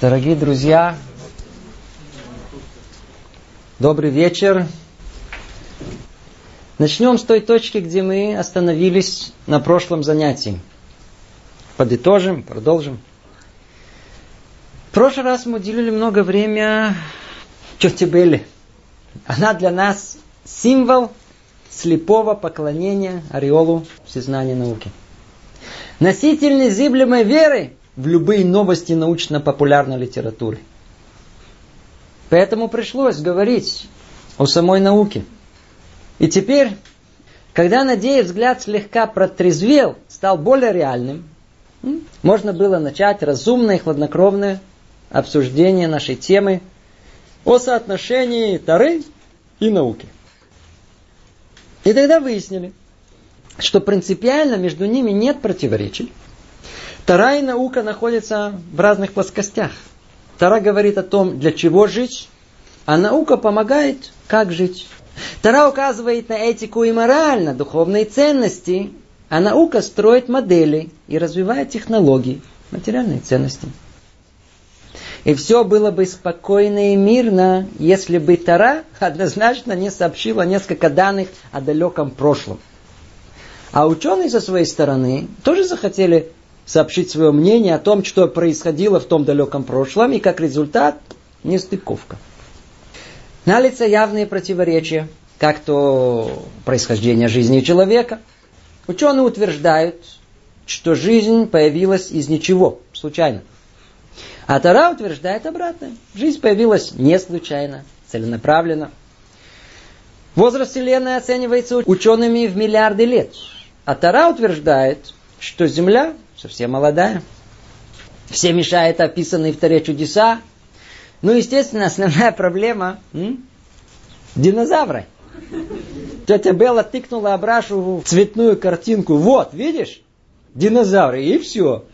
Дорогие друзья, добрый вечер. Начнем с той точки, где мы остановились на прошлом занятии. Подытожим, продолжим. В прошлый раз мы уделили много времени Чотибеле. Она для нас символ слепого поклонения ореолу всезнания науки. Носитель незыблемой веры в любые новости научно-популярной литературы. Поэтому пришлось говорить о самой науке. И теперь, когда, надеюсь, взгляд слегка протрезвел, стал более реальным, можно было начать разумное и хладнокровное обсуждение нашей темы о соотношении Тары и науки. И тогда выяснили, что принципиально между ними нет противоречий. Тара и наука находятся в разных плоскостях. Тара говорит о том, для чего жить, а наука помогает, как жить. Тара указывает на этику и мораль, на духовные ценности, а наука строит модели и развивает технологии, материальные ценности. И все было бы спокойно и мирно, если бы Тара однозначно не сообщила несколько данных о далеком прошлом. А ученые со своей стороны тоже захотели сообщить свое мнение о том, что происходило в том далеком прошлом, и как результат нестыковка. На лице явные противоречия, как то происхождение жизни человека. Ученые утверждают, что жизнь появилась из ничего, случайно. А Тара утверждает обратное. Жизнь появилась не случайно, целенаправленно. Возраст Вселенной оценивается учеными в миллиарды лет. А Тара утверждает, что Земля совсем молодая. Все мешают описанные в Таре чудеса. Ну, естественно, основная проблема м? динозавры. Тетя Белла тыкнула Абрашу в цветную картинку. Вот, видишь? Динозавры. И все.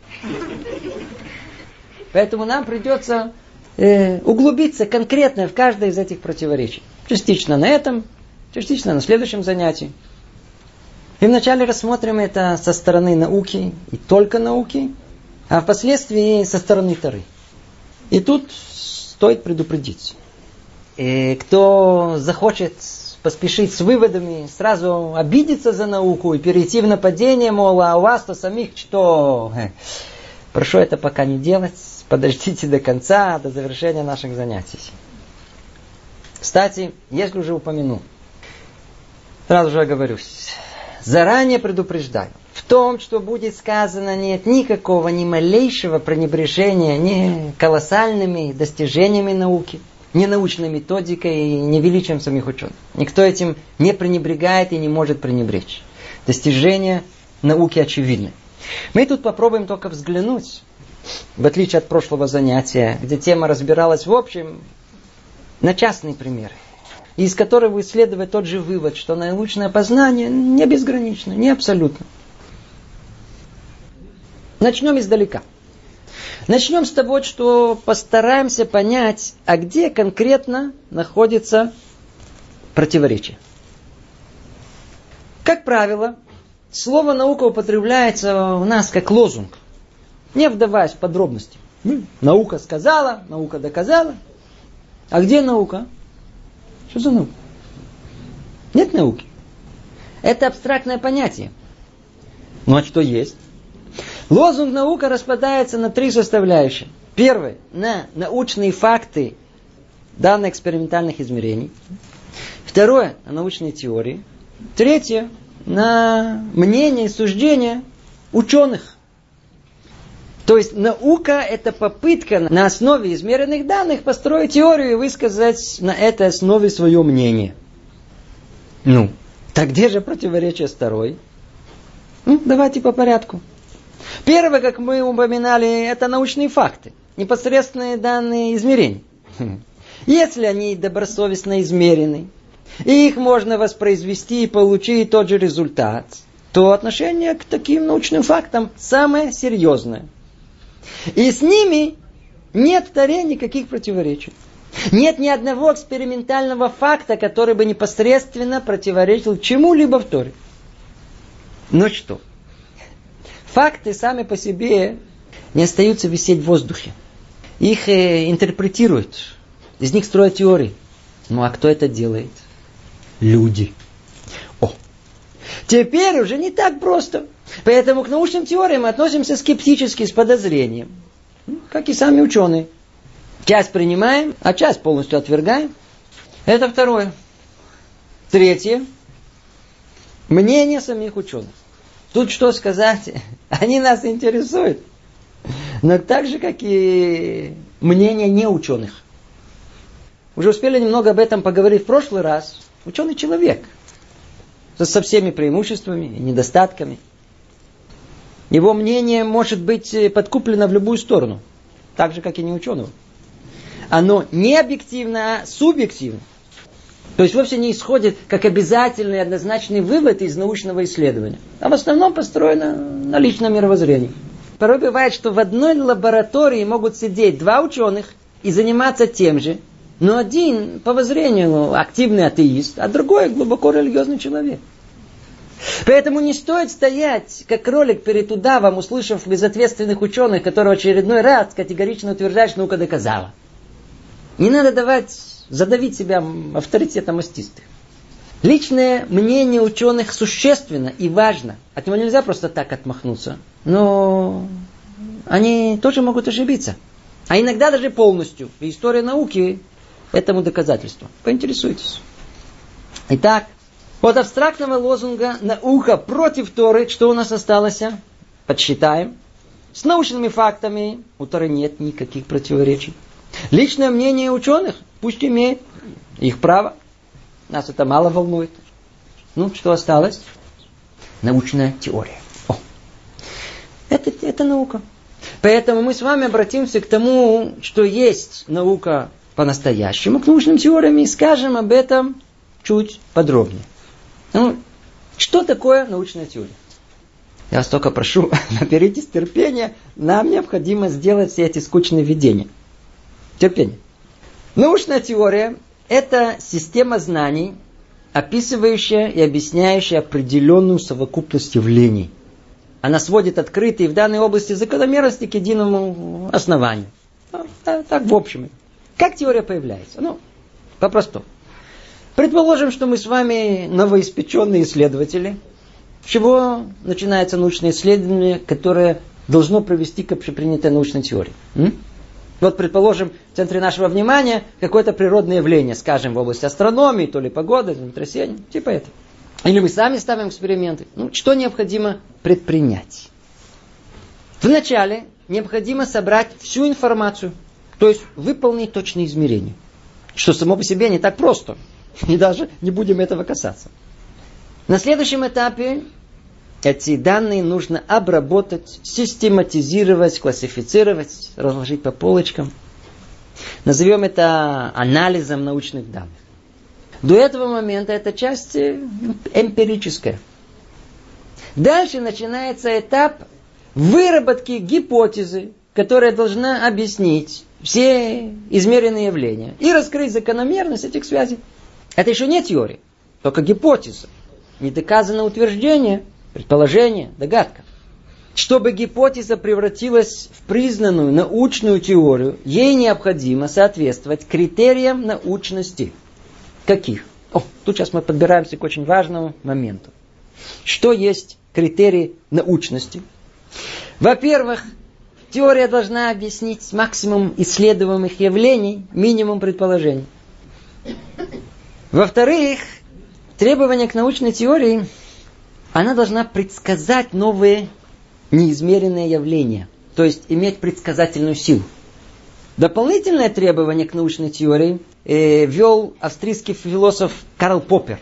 Поэтому нам придется э, углубиться конкретно в каждое из этих противоречий. Частично на этом, частично на следующем занятии. И вначале рассмотрим это со стороны науки и только науки, а впоследствии со стороны Тары. И тут стоит предупредить. И кто захочет поспешить с выводами, сразу обидеться за науку и перейти в нападение, мол, а у вас-то самих что? Прошу это пока не делать. Подождите до конца, до завершения наших занятий. Кстати, если уже упомянул, сразу же оговорюсь. Заранее предупреждаю. В том, что будет сказано, нет никакого, ни малейшего пренебрежения ни колоссальными достижениями науки, ни научной методикой, ни величием самих ученых. Никто этим не пренебрегает и не может пренебречь. Достижения науки очевидны. Мы тут попробуем только взглянуть, в отличие от прошлого занятия, где тема разбиралась в общем, на частные примеры из которого следует тот же вывод, что научное познание не безгранично, не абсолютно. Начнем издалека. Начнем с того, что постараемся понять, а где конкретно находится противоречие. Как правило, слово наука употребляется у нас как лозунг, не вдаваясь в подробности. Наука сказала, наука доказала. А где наука? Что за наука? Нет науки. Это абстрактное понятие. Ну а что есть? Лозунг наука распадается на три составляющие. Первое, на научные факты данных экспериментальных измерений. Второе, на научные теории. Третье, на мнение и суждения ученых. То есть наука – это попытка на основе измеренных данных построить теорию и высказать на этой основе свое мнение. Ну, так где же противоречие второй? Ну, давайте по порядку. Первое, как мы упоминали, это научные факты, непосредственные данные измерений. Если они добросовестно измерены, и их можно воспроизвести и получить тот же результат, то отношение к таким научным фактам самое серьезное. И с ними нет в Таре никаких противоречий. Нет ни одного экспериментального факта, который бы непосредственно противоречил чему-либо в Торе. Ну что? Факты сами по себе не остаются висеть в воздухе. Их э, интерпретируют, из них строят теории. Ну а кто это делает? Люди. О, теперь уже не так просто. Поэтому к научным теориям мы относимся скептически, с подозрением. Ну, как и сами ученые. Часть принимаем, а часть полностью отвергаем. Это второе. Третье. Мнение самих ученых. Тут что сказать? Они нас интересуют. Но так же, как и мнение не ученых. Уже успели немного об этом поговорить в прошлый раз. Ученый человек. Со всеми преимуществами и недостатками. Его мнение может быть подкуплено в любую сторону. Так же, как и не ученого. Оно не объективно, а субъективно. То есть вовсе не исходит как обязательный однозначный вывод из научного исследования, а в основном построено на личном мировоззрении. Порой бывает, что в одной лаборатории могут сидеть два ученых и заниматься тем же, но один по воззрению активный атеист, а другой глубоко религиозный человек. Поэтому не стоит стоять, как кролик перед удавом, услышав безответственных ученых, которые в очередной раз категорично утверждают, что наука доказала. Не надо давать задавить себя авторитетом астистых. Личное мнение ученых существенно и важно. От него нельзя просто так отмахнуться. Но они тоже могут ошибиться. А иногда даже полностью. История науки этому доказательство. Поинтересуйтесь. Итак, от абстрактного лозунга «наука против Торы» что у нас осталось? Подсчитаем. С научными фактами у Торы нет никаких противоречий. Личное мнение ученых Пусть имеет их право. Нас это мало волнует. Ну, что осталось? Научная теория. О. Это, это наука. Поэтому мы с вами обратимся к тому, что есть наука по-настоящему, к научным теориям, и скажем об этом чуть подробнее. Ну, что такое научная теория? Я вас только прошу, наберитесь терпения, нам необходимо сделать все эти скучные видения. Терпение. Научная теория – это система знаний, описывающая и объясняющая определенную совокупность явлений. Она сводит открытые в данной области закономерности к единому основанию. Ну, так, в общем. Как теория появляется? Ну, попросту. Предположим, что мы с вами новоиспеченные исследователи. С чего начинается научное исследование, которое должно привести к общепринятой научной теории? М? Вот, предположим, в центре нашего внимания какое-то природное явление, скажем, в области астрономии, то ли погоды, землетрясения, типа это. Или мы сами ставим эксперименты. Ну, что необходимо предпринять? Вначале необходимо собрать всю информацию, то есть выполнить точные измерения. Что само по себе не так просто. И даже не будем этого касаться. На следующем этапе эти данные нужно обработать, систематизировать, классифицировать, разложить по полочкам. Назовем это анализом научных данных. До этого момента эта часть э, эмпирическая. Дальше начинается этап выработки гипотезы, которая должна объяснить все измеренные явления и раскрыть закономерность этих связей. Это еще не теория, только гипотеза. Не доказано утверждение – предположение, догадка. Чтобы гипотеза превратилась в признанную научную теорию, ей необходимо соответствовать критериям научности. Каких? О, тут сейчас мы подбираемся к очень важному моменту. Что есть критерии научности? Во-первых, теория должна объяснить максимум исследуемых явлений, минимум предположений. Во-вторых, требования к научной теории она должна предсказать новые неизмеренные явления, то есть иметь предсказательную силу. Дополнительное требование к научной теории э, ввел австрийский философ Карл Поппер.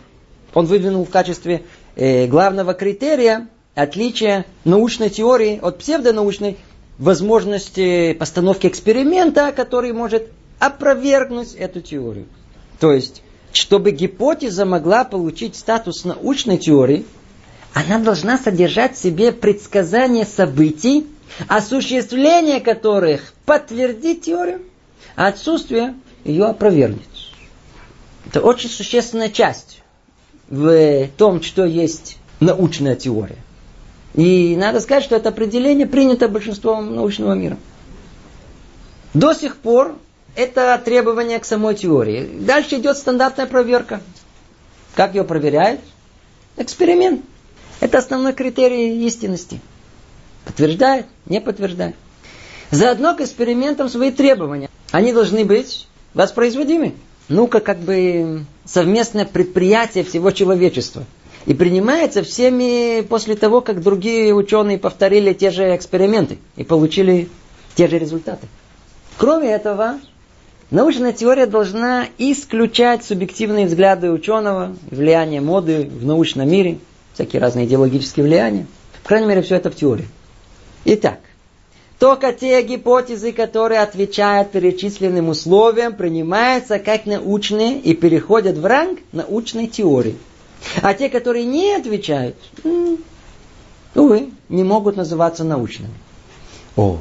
Он выдвинул в качестве э, главного критерия отличия научной теории от псевдонаучной возможности постановки эксперимента, который может опровергнуть эту теорию. То есть, чтобы гипотеза могла получить статус научной теории – она должна содержать в себе предсказания событий, осуществление которых подтвердит теорию, а отсутствие ее опровергнет. Это очень существенная часть в том, что есть научная теория. И надо сказать, что это определение принято большинством научного мира. До сих пор это требование к самой теории. Дальше идет стандартная проверка. Как ее проверяют? Эксперимент. Это основной критерий истинности. Подтверждает, не подтверждает. Заодно к экспериментам свои требования. Они должны быть воспроизводимы. Ну-ка, как бы совместное предприятие всего человечества. И принимается всеми после того, как другие ученые повторили те же эксперименты и получили те же результаты. Кроме этого, научная теория должна исключать субъективные взгляды ученого, влияние моды в научном мире, всякие разные идеологические влияния. По крайней мере, все это в теории. Итак, только те гипотезы, которые отвечают перечисленным условиям, принимаются как научные и переходят в ранг научной теории. А те, которые не отвечают, увы, не могут называться научными. О,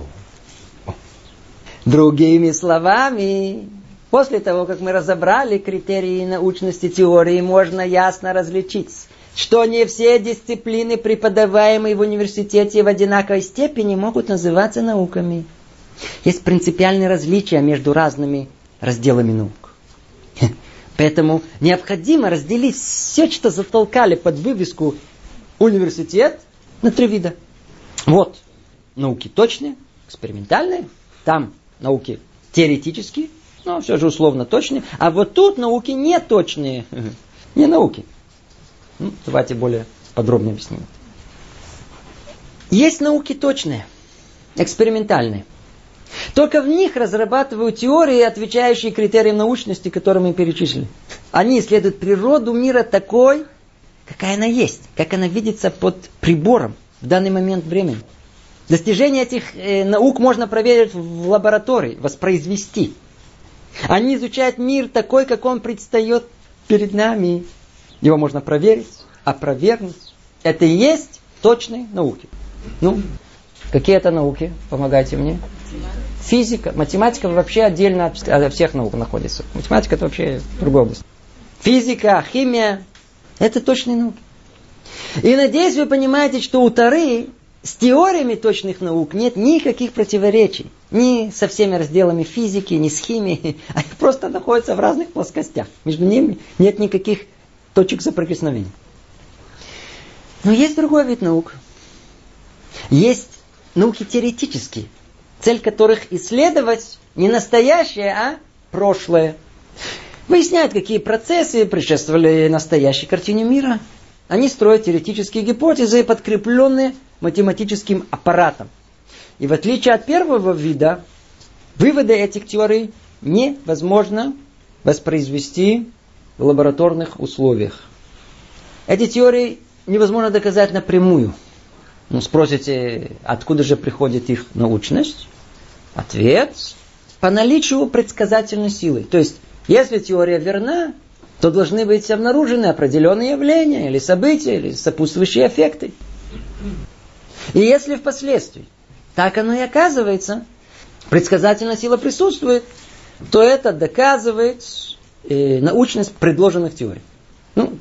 Другими словами, после того, как мы разобрали критерии научности теории, можно ясно различить, что не все дисциплины, преподаваемые в университете в одинаковой степени, могут называться науками. Есть принципиальные различия между разными разделами наук. Поэтому необходимо разделить все, что затолкали под вывеску университет на три вида. Вот науки точные, экспериментальные, там науки теоретические, но все же условно точные, а вот тут науки не точные, не науки. Ну, давайте более подробно объясним. Есть науки точные, экспериментальные. Только в них разрабатывают теории, отвечающие критериям научности, которые мы перечислили. Они исследуют природу мира такой, какая она есть, как она видится под прибором в данный момент времени. Достижение этих э, наук можно проверить в лаборатории, воспроизвести. Они изучают мир такой, как он предстает перед нами. Его можно проверить, опровергнуть. Это и есть точные науки. Ну, какие это науки? Помогайте мне. Физика, математика вообще отдельно от всех наук находится. Математика это вообще другая область. Физика, химия – это точные науки. И надеюсь, вы понимаете, что у Тары с теориями точных наук нет никаких противоречий. Ни со всеми разделами физики, ни с химией. Они просто находятся в разных плоскостях. Между ними нет никаких точек соприкосновения. Но есть другой вид наук. Есть науки теоретические, цель которых исследовать не настоящее, а прошлое. Выясняют, какие процессы предшествовали настоящей картине мира. Они строят теоретические гипотезы, подкрепленные математическим аппаратом. И в отличие от первого вида, выводы этих теорий невозможно воспроизвести в лабораторных условиях. Эти теории невозможно доказать напрямую. Ну, спросите, откуда же приходит их научность? Ответ – по наличию предсказательной силы. То есть, если теория верна, то должны быть обнаружены определенные явления или события, или сопутствующие эффекты. И если впоследствии так оно и оказывается, предсказательная сила присутствует, то это доказывает э, научность предложенных теорий. Ну,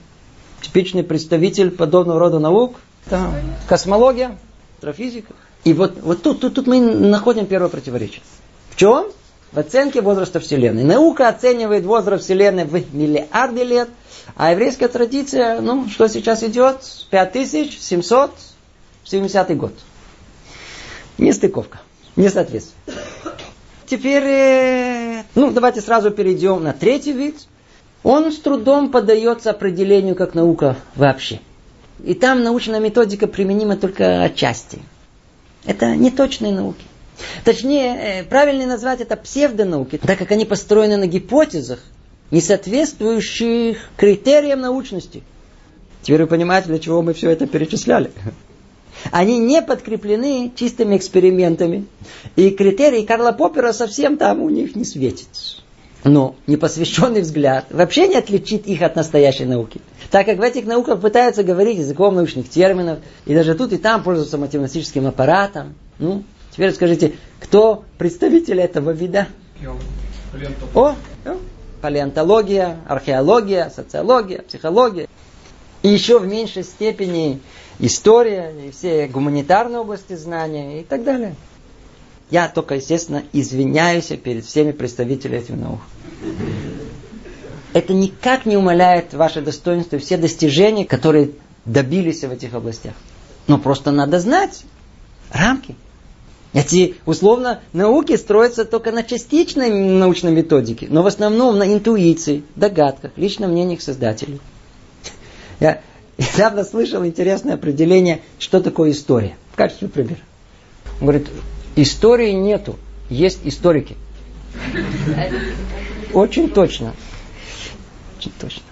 типичный представитель подобного рода наук – это космология, астрофизика. И вот, вот тут, тут, тут мы находим первое противоречие. В чем? В оценке возраста Вселенной. Наука оценивает возраст Вселенной в миллиарды лет, а еврейская традиция, ну, что сейчас идет? 5700 70-й год. Нестыковка. Несоответствие. Теперь, э, ну, давайте сразу перейдем на третий вид. Он с трудом поддается определению как наука вообще. И там научная методика применима только отчасти. Это не точные науки. Точнее, э, правильно назвать это псевдонауки, так как они построены на гипотезах, не соответствующих критериям научности. Теперь вы понимаете, для чего мы все это перечисляли. Они не подкреплены чистыми экспериментами. И критерии Карла Поппера совсем там у них не светит. Но непосвященный взгляд вообще не отличит их от настоящей науки. Так как в этих науках пытаются говорить языком научных терминов, и даже тут и там пользуются математическим аппаратом. Ну, теперь скажите, кто представитель этого вида? О, палеонтология, археология, социология, психология. И еще в меньшей степени история, и все гуманитарные области знания и так далее. Я только, естественно, извиняюсь перед всеми представителями этих наук. Это никак не умаляет ваше достоинство и все достижения, которые добились в этих областях. Но просто надо знать рамки. Эти, условно, науки строятся только на частичной научной методике, но в основном на интуиции, догадках, личном мнении создателей. Я недавно слышал интересное определение, что такое история. В качестве примера. Он говорит, истории нету, есть историки. Очень точно. Очень точно.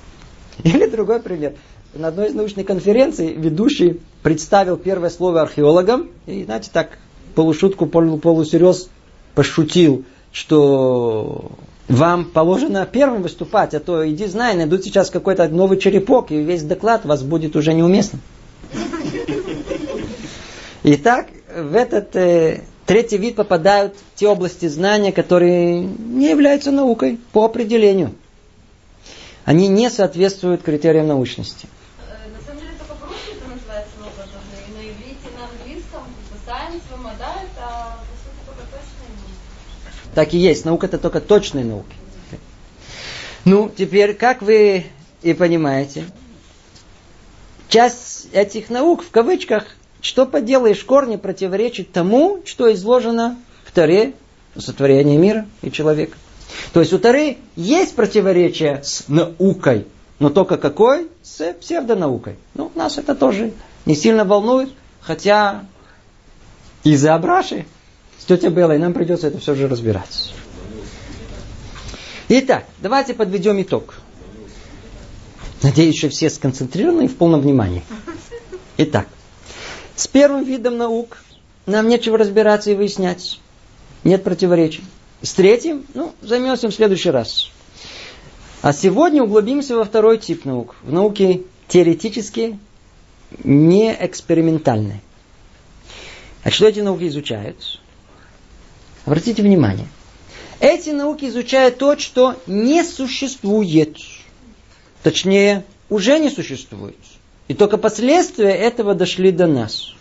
Или другой пример. На одной из научных конференций ведущий представил первое слово археологам и, знаете, так полушутку, полусерьез пошутил, что вам положено первым выступать, а то иди знай, найдут сейчас какой-то новый черепок, и весь доклад вас будет уже неуместным. Итак, в этот э, третий вид попадают те области знания, которые не являются наукой по определению. Они не соответствуют критериям научности. Так и есть. Наука это только точные науки. Ну, теперь, как вы и понимаете, часть этих наук, в кавычках, что поделаешь, корни противоречит тому, что изложено в Таре, сотворение мира и человека. То есть у Тары есть противоречие с наукой, но только какой? С псевдонаукой. Ну, нас это тоже не сильно волнует, хотя из-за Абраши тетя Белла, и нам придется это все же разбирать. Итак, давайте подведем итог. Надеюсь, что все сконцентрированы и в полном внимании. Итак, с первым видом наук нам нечего разбираться и выяснять. Нет противоречий. С третьим, ну, займемся в следующий раз. А сегодня углубимся во второй тип наук. В науке теоретические, не экспериментальные. А что эти науки изучают? Обратите внимание. Эти науки изучают то, что не существует. Точнее, уже не существует. И только последствия этого дошли до нас.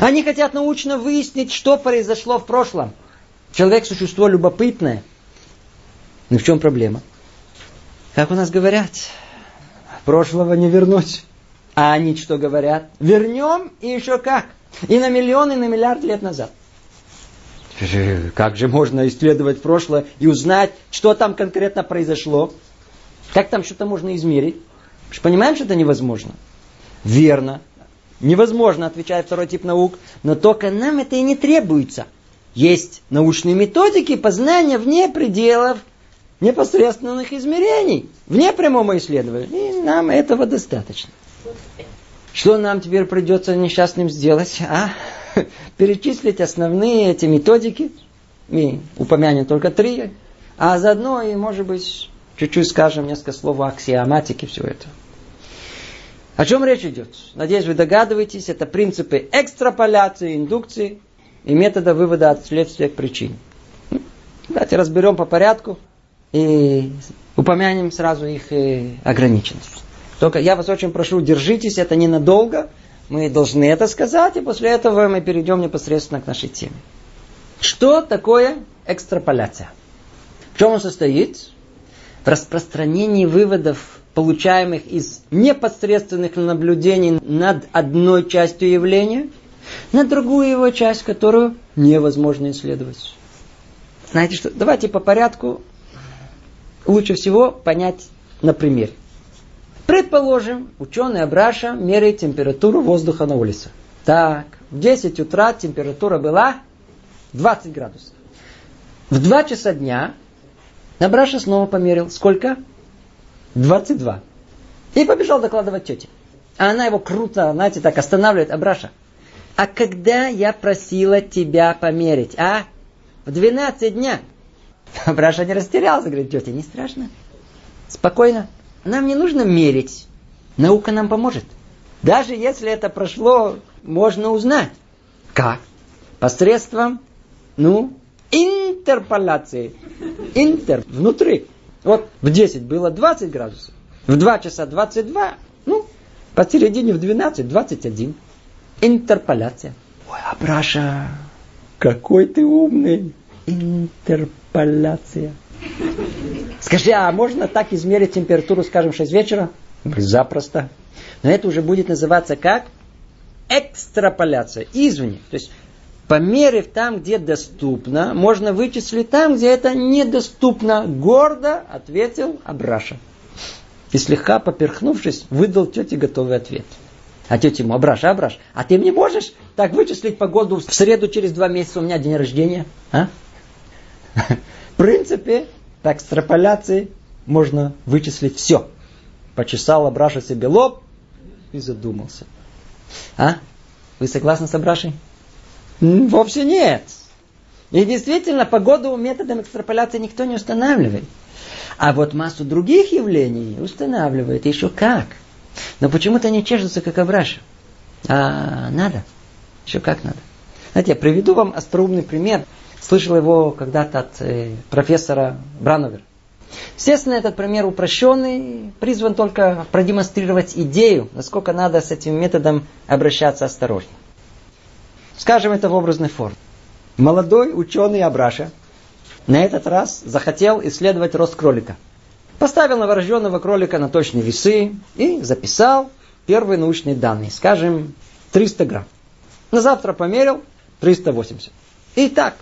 Они хотят научно выяснить, что произошло в прошлом. Человек – существо любопытное. Но в чем проблема? Как у нас говорят, прошлого не вернуть. А они что говорят? Вернем и еще как. И на миллион, и на миллиард лет назад. Как же можно исследовать прошлое и узнать, что там конкретно произошло? Как там что-то можно измерить? Мы понимаем, что это невозможно. Верно. Невозможно, отвечает второй тип наук, но только нам это и не требуется. Есть научные методики познания вне пределов непосредственных измерений, вне прямого исследования. И нам этого достаточно. Что нам теперь придется несчастным сделать? А? перечислить основные эти методики. Мы упомянем только три. А заодно и, может быть, чуть-чуть скажем несколько слов о аксиоматике всего этого. О чем речь идет? Надеюсь, вы догадываетесь, это принципы экстраполяции, индукции и метода вывода от следствия к причине. Давайте разберем по порядку и упомянем сразу их э, ограниченность. Только я вас очень прошу, держитесь, это ненадолго, мы должны это сказать, и после этого мы перейдем непосредственно к нашей теме. Что такое экстраполяция? В чем он состоит? В распространении выводов, получаемых из непосредственных наблюдений над одной частью явления, на другую его часть, которую невозможно исследовать. Знаете что? Давайте по порядку лучше всего понять на примере. Предположим, ученый Абраша меряет температуру воздуха на улице. Так, в 10 утра температура была 20 градусов. В 2 часа дня Абраша снова померил. Сколько? 22. И побежал докладывать тете. А она его круто, знаете, так останавливает. Абраша, а когда я просила тебя померить, а? В 12 дня. Абраша не растерялся, говорит, тетя, не страшно. Спокойно. Нам не нужно мерить. Наука нам поможет. Даже если это прошло, можно узнать. Как? Посредством, ну, интерполяции. Интер, внутри. Вот в 10 было 20 градусов, в 2 часа 22, ну, Посередине в 12, 21. Интерполяция. Ой, Абраша, какой ты умный. Интерполяция. Скажи, а можно так измерить температуру, скажем, в 6 вечера? Запросто. Но это уже будет называться как? Экстраполяция. Извне. То есть, померив там, где доступно, можно вычислить там, где это недоступно. Гордо ответил Абраша. И слегка поперхнувшись, выдал тете готовый ответ. А тетя ему, Абраш, Абраш, а ты мне можешь так вычислить погоду в среду через два месяца у меня день рождения? А? В принципе, так экстраполяции можно вычислить все. Почесал Абраша себе лоб и задумался. А? Вы согласны с Абрашей? Вовсе нет. И действительно, погоду методом экстраполяции никто не устанавливает. А вот массу других явлений устанавливает еще как. Но почему-то не чешутся, как Абраша. А надо. Еще как надо. Знаете, я приведу вам остроумный пример. Слышал его когда-то от э, профессора Брановера. Естественно, этот пример упрощенный, призван только продемонстрировать идею, насколько надо с этим методом обращаться осторожно. Скажем это в образной форме. Молодой ученый Абраша на этот раз захотел исследовать рост кролика. Поставил новорожденного кролика на точные весы и записал первые научные данные, скажем, 300 грамм. На завтра померил 380. И так,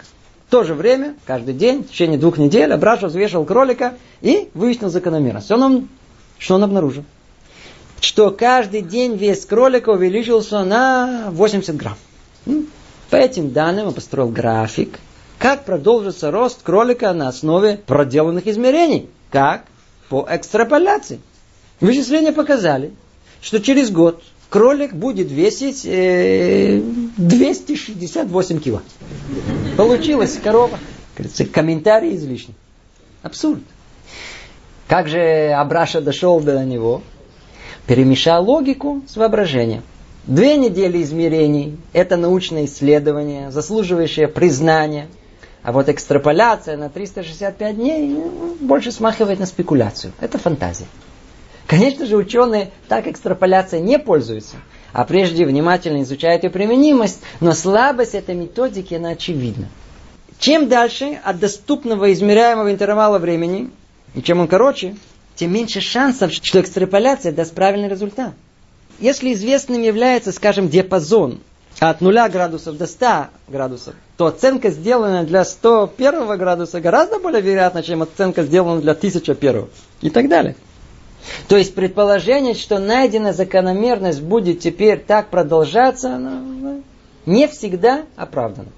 в то же время, каждый день, в течение двух недель, Абраша взвешивал кролика и выяснил закономерность. Он, что он обнаружил? Что каждый день вес кролика увеличился на 80 грамм. По этим данным он построил график, как продолжится рост кролика на основе проделанных измерений. Как? По экстраполяции. Вычисления показали, что через год кролик будет весить э, 268 кило. Получилась корова. Кажется, комментарий излишний. Абсурд. Как же Абраша дошел до него? Перемешал логику с воображением. Две недели измерений – это научное исследование, заслуживающее признания. А вот экстраполяция на 365 дней ну, больше смахивает на спекуляцию. Это фантазия. Конечно же, ученые так экстраполяцией не пользуются, а прежде внимательно изучают ее применимость, но слабость этой методики, она очевидна. Чем дальше от доступного измеряемого интервала времени, и чем он короче, тем меньше шансов, что экстраполяция даст правильный результат. Если известным является, скажем, диапазон от 0 градусов до 100 градусов, то оценка, сделанная для 101 градуса, гораздо более вероятна, чем оценка, сделанная для 1001. И так далее. То есть предположение, что найденная закономерность будет теперь так продолжаться, оно не всегда оправдано.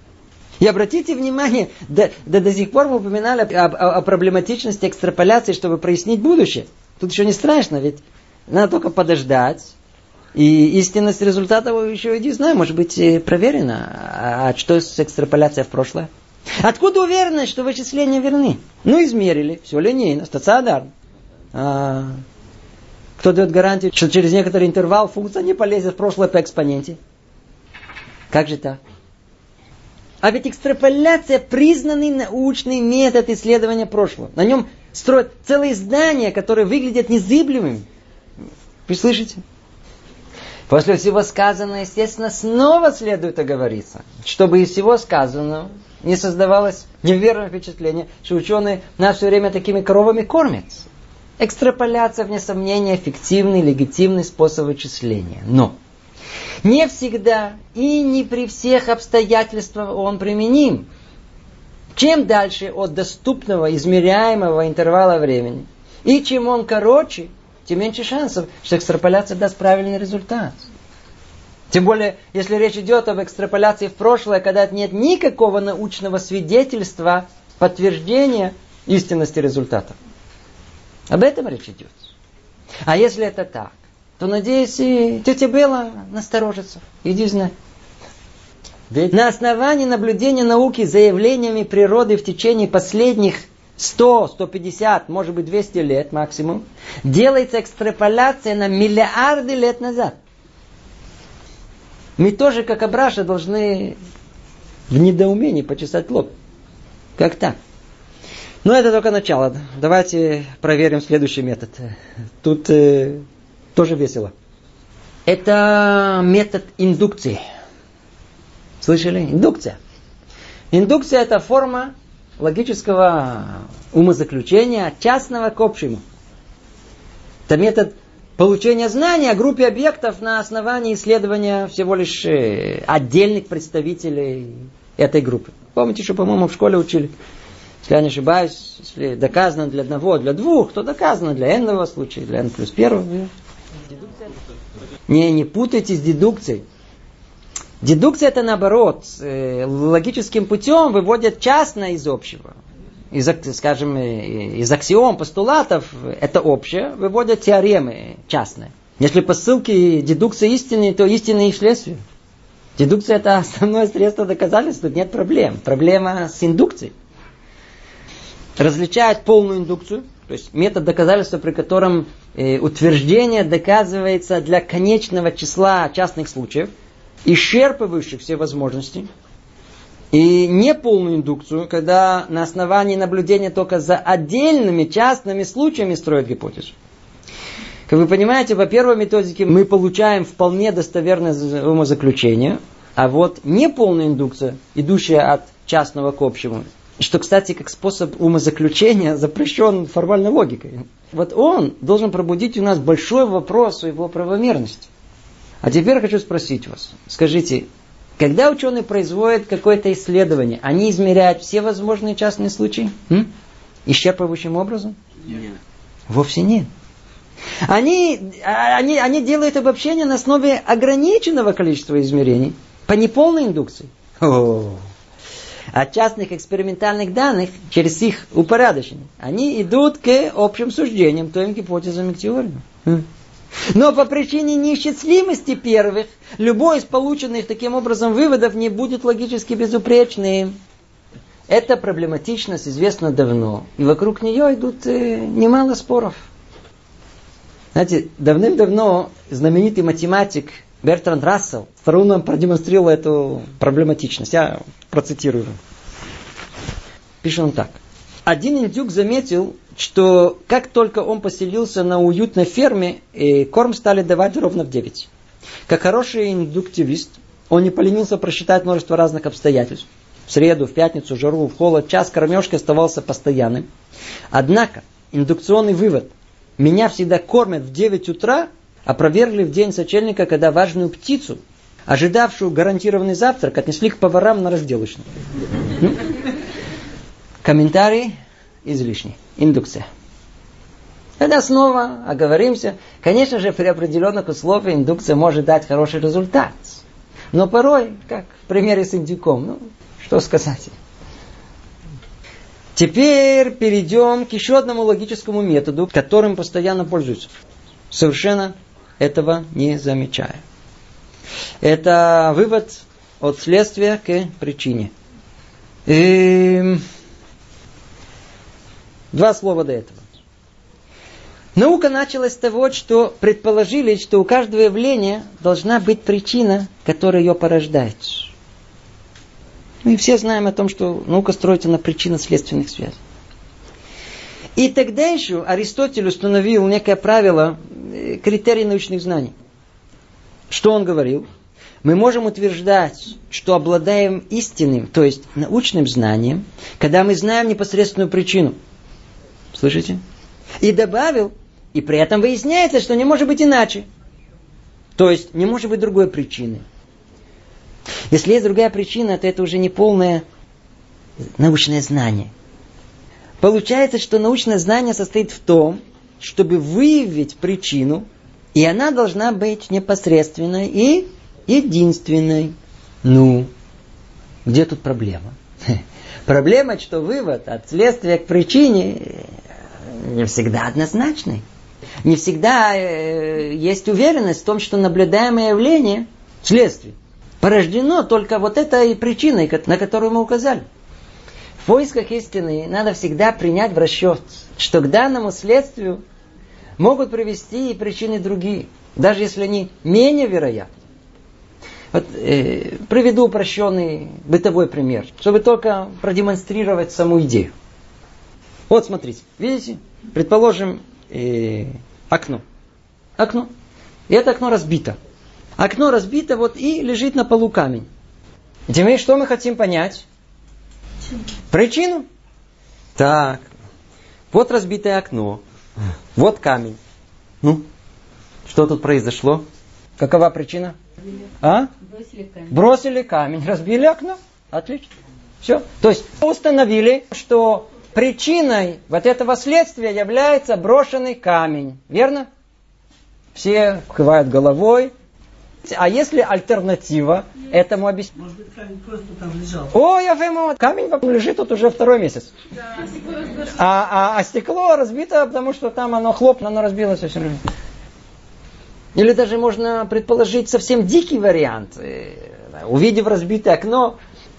И обратите внимание, до, до, до сих пор мы упоминали о, о, о проблематичности экстраполяции, чтобы прояснить будущее. Тут еще не страшно, ведь надо только подождать, и истинность результата еще не знаю, может быть проверена. А что с экстраполяцией в прошлое? Откуда уверенность, что вычисления верны? Ну, измерили, все линейно, стационарно. А, кто дает гарантию, что через некоторый интервал функция не полезет в прошлое по экспоненте? Как же так? А ведь экстраполяция признанный научный метод исследования прошлого. На нем строят целые здания, которые выглядят незыблемыми. Вы слышите? После всего сказанного, естественно, снова следует оговориться, чтобы из всего сказанного не создавалось неверное впечатление, что ученые нас все время такими коровами кормят. Экстраполяция, вне сомнения, эффективный, легитимный способ вычисления. Но не всегда и не при всех обстоятельствах он применим. Чем дальше от доступного, измеряемого интервала времени, и чем он короче, тем меньше шансов, что экстраполяция даст правильный результат. Тем более, если речь идет об экстраполяции в прошлое, когда нет никакого научного свидетельства, подтверждения истинности результата. Об этом речь идет. А если это так, то, надеюсь, и тетя Белла насторожится. Иди знай. Ведь на основании наблюдения науки заявлениями природы в течение последних 100, 150, может быть 200 лет максимум, делается экстраполяция на миллиарды лет назад. Мы тоже, как Абраша, должны в недоумении почесать лоб. Как так? Но это только начало. Давайте проверим следующий метод. Тут э, тоже весело. Это метод индукции. Слышали? Индукция. Индукция это форма логического умозаключения от частного к общему. Это метод получения знания о группе объектов на основании исследования всего лишь э, отдельных представителей этой группы. Помните, что, по-моему, в школе учили? Если я не ошибаюсь, если доказано для одного, для двух, то доказано для n случая, для n плюс первого. Не, не путайте с дедукцией. Дедукция это наоборот. Э, логическим путем выводят частное из общего. Из, скажем, э, из аксиом, постулатов, это общее, выводят теоремы частные. Если по ссылке дедукция то истина их следствие. Дедукция это основное средство доказательства, тут нет проблем. Проблема с индукцией. Различает полную индукцию, то есть метод доказательства, при котором э, утверждение доказывается для конечного числа частных случаев – исчерпывающих все возможности, и неполную индукцию, когда на основании наблюдения только за отдельными частными случаями строят гипотезу. Как вы понимаете, по первой методике мы получаем вполне достоверное умозаключение, а вот неполная индукция, идущая от частного к общему, что, кстати, как способ умозаключения запрещен формальной логикой. Вот он должен пробудить у нас большой вопрос о его правомерности. А теперь хочу спросить вас. Скажите, когда ученые производят какое-то исследование, они измеряют все возможные частные случаи? М? Исчерпывающим образом? Нет. Вовсе нет. Они, а, они, они делают обобщение на основе ограниченного количества измерений по неполной индукции. О, от частных экспериментальных данных, через их упорядочение, они идут к общим суждениям, то им гипотезам и теориям. Но по причине неисчислимости первых, любой из полученных таким образом выводов не будет логически безупречным. Эта проблематичность известна давно, и вокруг нее идут э, немало споров. Знаете, давным-давно знаменитый математик Бертранд Рассел вторую нам продемонстрировал эту проблематичность. Я процитирую. Пишет он так. Один индюк заметил, что как только он поселился на уютной ферме, корм стали давать ровно в 9. Как хороший индуктивист, он не поленился просчитать множество разных обстоятельств. В среду, в пятницу, в жару, в холод, час кормежки оставался постоянным. Однако, индукционный вывод «меня всегда кормят в 9 утра» опровергли в день сочельника, когда важную птицу, ожидавшую гарантированный завтрак, отнесли к поварам на разделочную. Ну, комментарий излишний. Индукция. Тогда снова оговоримся. Конечно же, при определенных условиях индукция может дать хороший результат. Но порой, как в примере с индюком, ну, что сказать. Теперь перейдем к еще одному логическому методу, которым постоянно пользуются. Совершенно этого не замечая. Это вывод от следствия к причине. И эм, Два слова до этого. Наука началась с того, что предположили, что у каждого явления должна быть причина, которая ее порождает. Мы все знаем о том, что наука строится на причинно-следственных связях. И тогда еще Аристотель установил некое правило, э, критерий научных знаний. Что он говорил? Мы можем утверждать, что обладаем истинным, то есть научным знанием, когда мы знаем непосредственную причину – Слышите? И добавил, и при этом выясняется, что не может быть иначе. То есть не может быть другой причины. Если есть другая причина, то это уже не полное научное знание. Получается, что научное знание состоит в том, чтобы выявить причину, и она должна быть непосредственной и единственной. Ну, где тут проблема? Проблема, что вывод от следствия к причине не всегда однозначный. Не всегда э, есть уверенность в том, что наблюдаемое явление, следствие, порождено только вот этой причиной, на которую мы указали. В поисках истины надо всегда принять в расчет, что к данному следствию могут привести и причины другие, даже если они менее вероятны. Вот, э, приведу упрощенный бытовой пример, чтобы только продемонстрировать саму идею. Вот смотрите, видите, предположим, э, окно. Окно. И это окно разбито. Окно разбито, вот и лежит на полу камень. И теперь что мы хотим понять? Причину. Так, вот разбитое окно, вот камень. Ну, что тут произошло? Какова причина? А? Бросили камень. Бросили камень, разбили окно. Отлично. Все. То есть установили, что причиной вот этого следствия является брошенный камень. Верно? Все кивают головой. А если альтернатива этому объяснению? Может быть, камень просто там лежал. О, я пойму, камень лежит тут уже второй месяц. Да, а, а, а стекло разбито, потому что там оно хлопнуло, оно разбилось все время. Или даже можно предположить совсем дикий вариант. Э, увидев разбитое окно,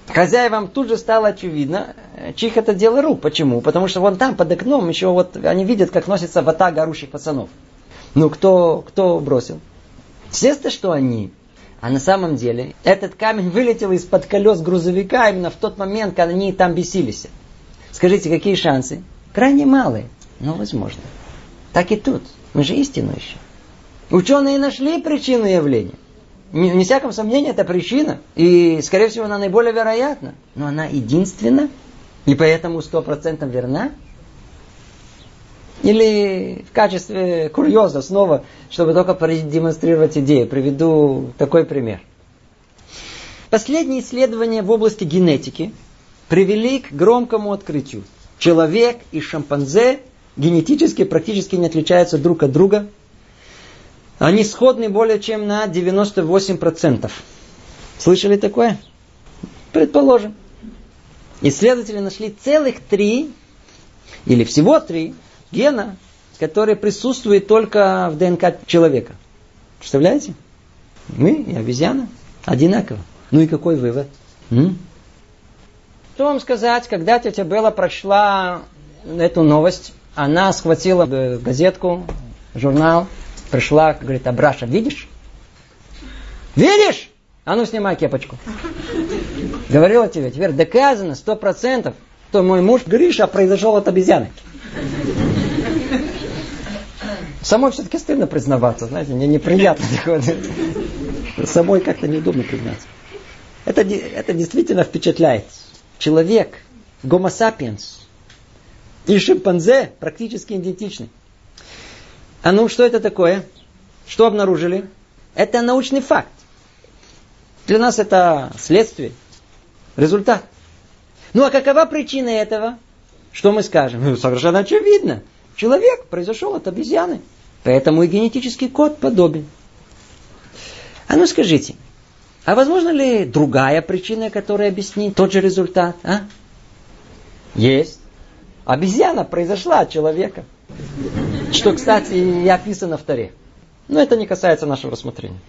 хозяевам тут же стало очевидно, э, чьих это дело рук. Почему? Потому что вон там, под окном, еще вот они видят, как носится вата горущих пацанов. Ну, кто, кто бросил? Естественно, что они. А на самом деле этот камень вылетел из-под колес грузовика именно в тот момент, когда они там бесились. Скажите, какие шансы? Крайне малые, но возможно. Так и тут. Мы же истину ищем. Ученые нашли причину явления. Не, не всяком сомнении, это причина. И, скорее всего, она наиболее вероятна. Но она единственна. И поэтому сто процентов верна. Или в качестве курьеза снова, чтобы только продемонстрировать идею, приведу такой пример. Последние исследования в области генетики привели к громкому открытию. Человек и шимпанзе генетически практически не отличаются друг от друга. Они сходны более чем на 98%. Слышали такое? Предположим. Исследователи нашли целых три, или всего три, гена, который присутствует только в ДНК человека. Представляете? Мы и обезьяна одинаково. Ну и какой вывод? М? Что вам сказать, когда тетя Белла прочла эту новость, она схватила газетку, журнал, пришла, говорит, Абраша, видишь? Видишь? А ну снимай кепочку. Говорила тебе, теперь доказано, сто процентов, что мой муж Гриша произошел от обезьяны. Самой все-таки стыдно признаваться, знаете, мне неприятно. Самой как-то неудобно признаться. Это, это действительно впечатляет. Человек, гомо сапиенс и шимпанзе практически идентичны. А ну, что это такое? Что обнаружили? Это научный факт. Для нас это следствие, результат. Ну а какова причина этого? Что мы скажем? Ну, совершенно очевидно. Человек произошел от обезьяны. Поэтому и генетический код подобен. А ну скажите, а возможно ли другая причина, которая объяснит тот же результат? А? Есть. Обезьяна произошла от человека. Что, кстати, и описано в Таре. Но это не касается нашего рассмотрения.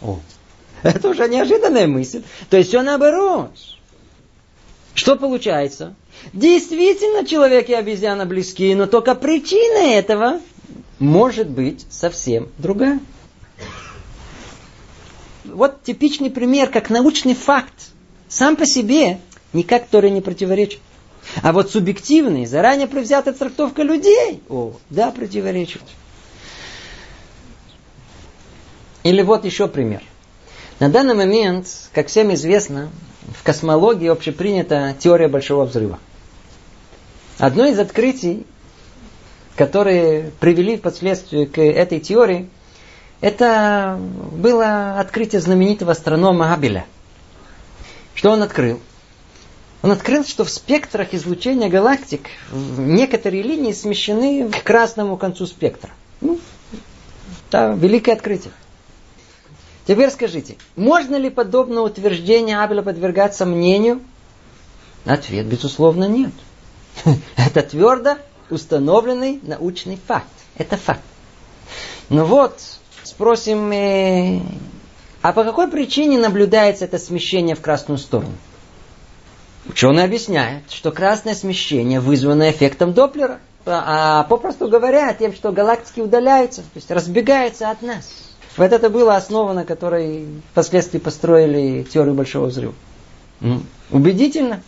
О, это уже неожиданная мысль. То есть все наоборот. Что получается? Действительно, человек и обезьяна близки, но только причина этого может быть совсем другая. Вот типичный пример, как научный факт. Сам по себе никак Торе не противоречит. А вот субъективный, заранее предвзятая трактовка людей, о, да, противоречит. Или вот еще пример. На данный момент, как всем известно, в космологии общепринята теория Большого Взрыва. Одно из открытий, которые привели впоследствии к этой теории, это было открытие знаменитого астронома Абеля. Что он открыл? Он открыл, что в спектрах излучения галактик некоторые линии смещены к красному концу спектра. Ну, это великое открытие. Теперь скажите, можно ли подобное утверждение Абеля подвергать сомнению? Ответ, безусловно, нет. Это твердо установленный научный факт. Это факт. Ну вот, спросим, э, а по какой причине наблюдается это смещение в красную сторону? Ученый объясняет, что красное смещение вызвано эффектом Доплера. А, а попросту говоря, тем, что галактики удаляются, то есть разбегаются от нас. Вот это было основа, на которой впоследствии построили теорию Большого Взрыва. Убедительно?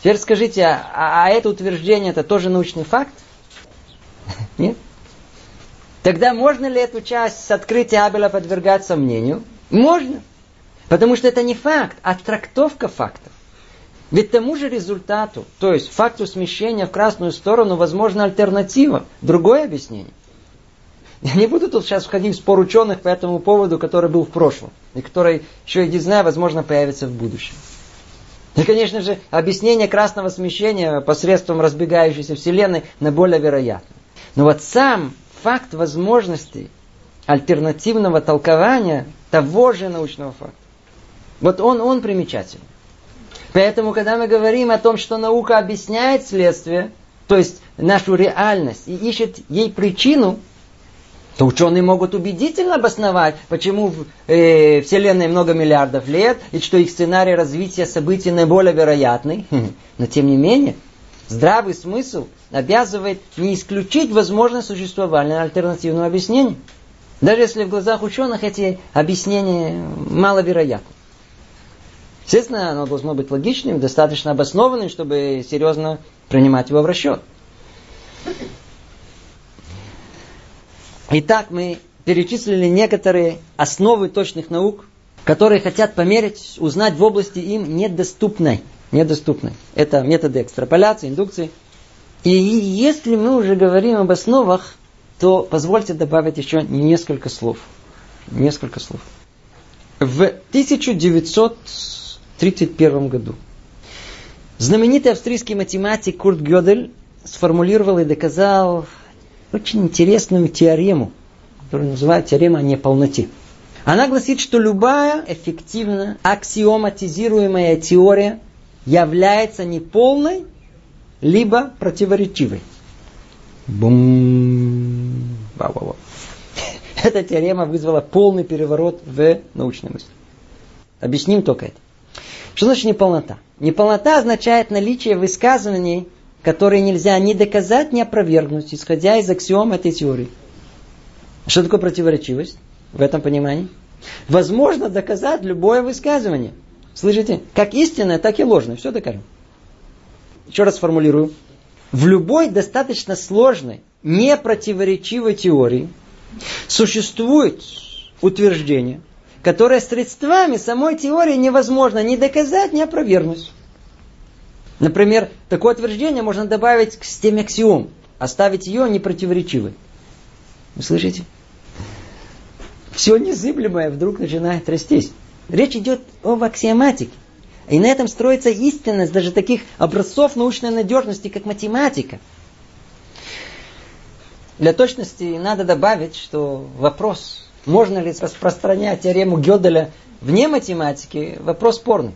Теперь скажите, а, а это утверждение это тоже научный факт? Нет? Тогда можно ли эту часть с открытия Абеля подвергать сомнению? Можно. Потому что это не факт, а трактовка фактов. Ведь тому же результату, то есть факту смещения в красную сторону, возможна альтернатива, другое объяснение. Я не буду тут сейчас входить в спор ученых по этому поводу, который был в прошлом, и который, еще и не знаю, возможно, появится в будущем. И, конечно же, объяснение красного смещения посредством разбегающейся Вселенной на более вероятно. Но вот сам факт возможности альтернативного толкования того же научного факта, вот он, он примечательный. Поэтому, когда мы говорим о том, что наука объясняет следствие, то есть нашу реальность, и ищет ей причину, то ученые могут убедительно обосновать, почему в э, Вселенной много миллиардов лет, и что их сценарий развития событий наиболее вероятный. Но тем не менее, здравый смысл обязывает не исключить возможность существования альтернативного объяснения. Даже если в глазах ученых эти объяснения маловероятны. Естественно, оно должно быть логичным, достаточно обоснованным, чтобы серьезно принимать его в расчет. Итак, мы перечислили некоторые основы точных наук, которые хотят померить, узнать в области им недоступной. недоступной. Это методы экстраполяции, индукции. И если мы уже говорим об основах, то позвольте добавить еще несколько слов. Несколько слов. В 1931 году знаменитый австрийский математик Курт Гёдель сформулировал и доказал очень интересную теорему, которую называют теорема о неполноте. Она гласит, что любая эффективно аксиоматизируемая теория является неполной, либо противоречивой. Бум. Ба-ба-ба. Эта теорема вызвала полный переворот в научной мысли. Объясним только это. Что значит неполнота? Неполнота означает наличие высказываний которые нельзя ни доказать, ни опровергнуть, исходя из аксиом этой теории. Что такое противоречивость в этом понимании? Возможно доказать любое высказывание. Слышите? Как истинное, так и ложное. Все докажем. Еще раз сформулирую. В любой достаточно сложной, непротиворечивой теории существует утверждение, которое средствами самой теории невозможно ни доказать, ни опровергнуть. Например, такое утверждение можно добавить к системе аксиом, оставить ее непротиворечивой. Вы слышите? Все незыблемое вдруг начинает растись. Речь идет об аксиоматике. И на этом строится истинность даже таких образцов научной надежности, как математика. Для точности надо добавить, что вопрос, можно ли распространять теорему Гёделя вне математики, вопрос спорный.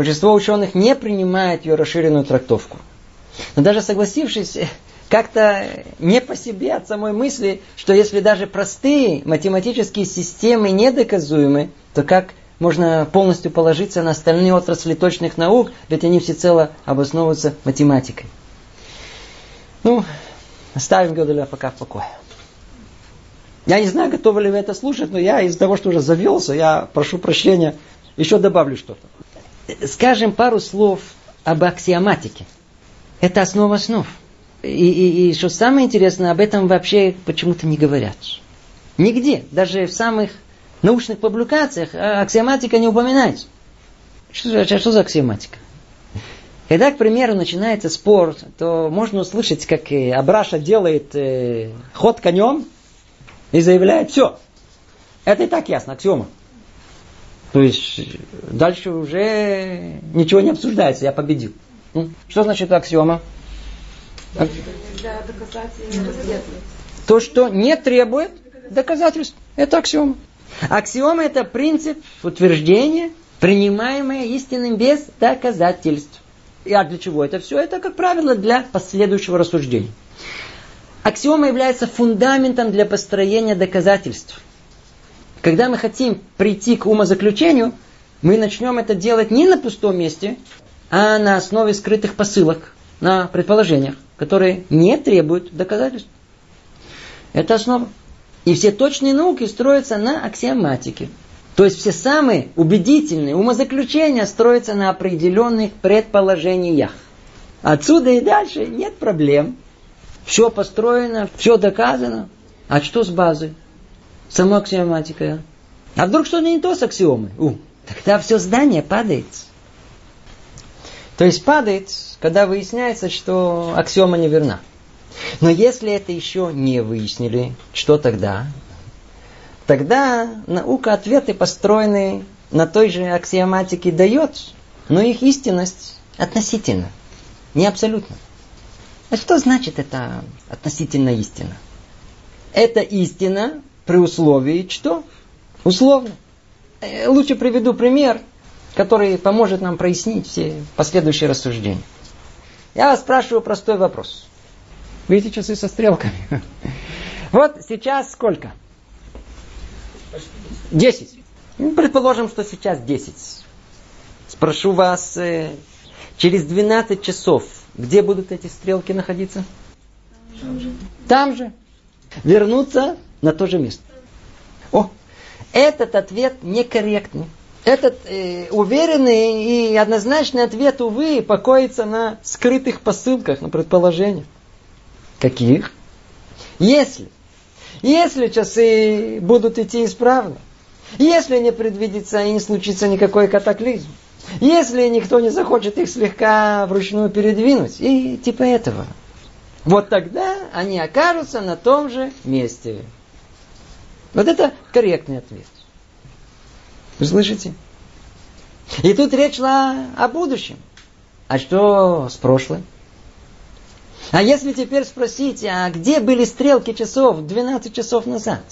Большинство ученых не принимает ее расширенную трактовку. Но даже согласившись, как-то не по себе от самой мысли, что если даже простые математические системы недоказуемы, то как можно полностью положиться на остальные отрасли точных наук, ведь они всецело обосновываются математикой. Ну, оставим Гёделя пока в покое. Я не знаю, готовы ли вы это слушать, но я из-за того, что уже завелся, я прошу прощения, еще добавлю что-то скажем пару слов об аксиоматике. Это основа основ. И, и, и что самое интересное, об этом вообще почему-то не говорят. Нигде, даже в самых научных публикациях аксиоматика не упоминается. Что, что, что за аксиоматика? Когда, к примеру, начинается спор, то можно услышать, как Абраша делает э, ход конем и заявляет, все, это и так ясно, аксиома. То есть дальше уже ничего не обсуждается, я победил. Ну, что значит аксиома? То, что не требует доказательств, это аксиома. Аксиома это принцип утверждения, принимаемое истинным без доказательств. А для чего это все? Это, как правило, для последующего рассуждения. Аксиома является фундаментом для построения доказательств. Когда мы хотим прийти к умозаключению, мы начнем это делать не на пустом месте, а на основе скрытых посылок, на предположениях, которые не требуют доказательств. Это основа. И все точные науки строятся на аксиоматике. То есть все самые убедительные умозаключения строятся на определенных предположениях. Отсюда и дальше нет проблем. Все построено, все доказано. А что с базой? Сама аксиоматика. А вдруг что-то не то с аксиомой? У, тогда все здание падает. То есть падает, когда выясняется, что аксиома неверна. Но если это еще не выяснили, что тогда? Тогда наука ответы построены на той же аксиоматике дает, но их истинность относительно, не абсолютно. А что значит это относительно истина? Это истина при условии что? Условно. Э, лучше приведу пример, который поможет нам прояснить все последующие рассуждения. Я вас спрашиваю простой вопрос. Видите часы со стрелками? Вот сейчас сколько? Десять. Ну, предположим, что сейчас десять. Спрошу вас, э, через 12 часов, где будут эти стрелки находиться? Там же. Там же. Вернуться на то же место. О, этот ответ некорректный. Этот э, уверенный и однозначный ответ, увы, покоится на скрытых посылках, на предположениях. Каких? Если, если часы будут идти исправно, если не предвидится и не случится никакой катаклизм, если никто не захочет их слегка вручную передвинуть, и типа этого, вот тогда они окажутся на том же месте. Вот это корректный ответ. Вы слышите? И тут речь шла о будущем. А что с прошлым? А если теперь спросить, а где были стрелки часов 12 часов назад?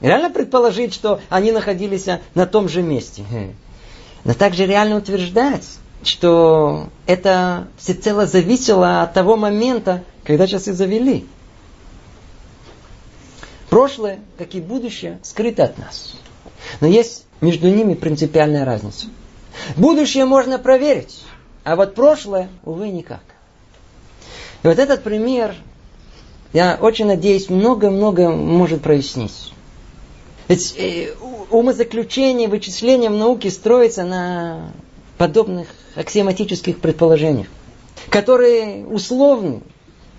Реально предположить, что они находились на том же месте. Но также реально утверждать, что это всецело зависело от того момента, когда часы завели. Прошлое, как и будущее, скрыто от нас. Но есть между ними принципиальная разница. Будущее можно проверить, а вот прошлое, увы, никак. И вот этот пример, я очень надеюсь, много-много может прояснить. Ведь э, умозаключение, вычисление в науке строится на подобных аксиоматических предположениях, которые условны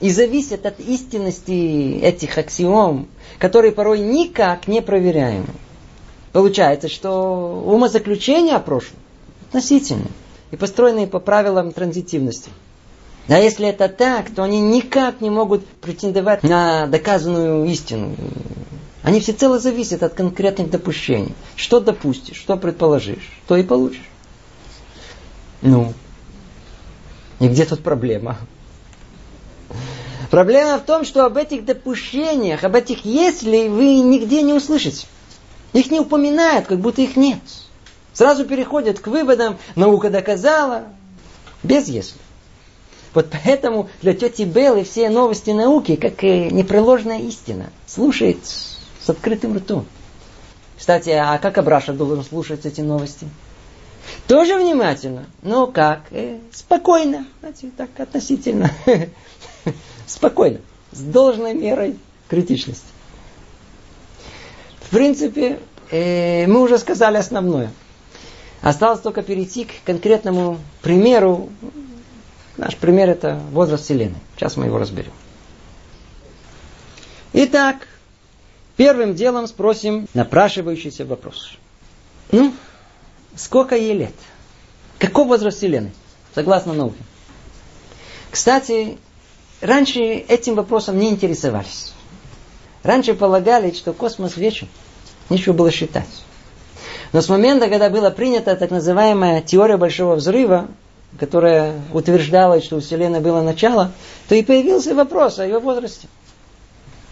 и зависят от истинности этих аксиом, которые порой никак не проверяемы. Получается, что умозаключения о прошлом относительны и построены по правилам транзитивности – а если это так, то они никак не могут претендовать на доказанную истину. Они всецело зависят от конкретных допущений. Что допустишь, что предположишь, то и получишь. Ну, и где тут проблема? Проблема в том, что об этих допущениях, об этих «если» вы нигде не услышите. Их не упоминают, как будто их нет. Сразу переходят к выводам «наука доказала», без «если». Вот поэтому для тети Беллы все новости науки, как непреложная истина, слушает с открытым ртом. Кстати, а как Абраша должен слушать эти новости? Тоже внимательно, но как? Э, спокойно, знаете, так относительно. спокойно, с должной мерой критичности. В принципе, э, мы уже сказали основное. Осталось только перейти к конкретному примеру Наш пример это возраст Вселенной. Сейчас мы его разберем. Итак, первым делом спросим напрашивающийся вопрос. Ну, сколько ей лет? Какой возраст Вселенной? Согласно науке. Кстати, раньше этим вопросом не интересовались. Раньше полагали, что космос вечен. Нечего было считать. Но с момента, когда была принята так называемая теория Большого Взрыва, которая утверждала, что у Вселенной было начало, то и появился вопрос о ее возрасте.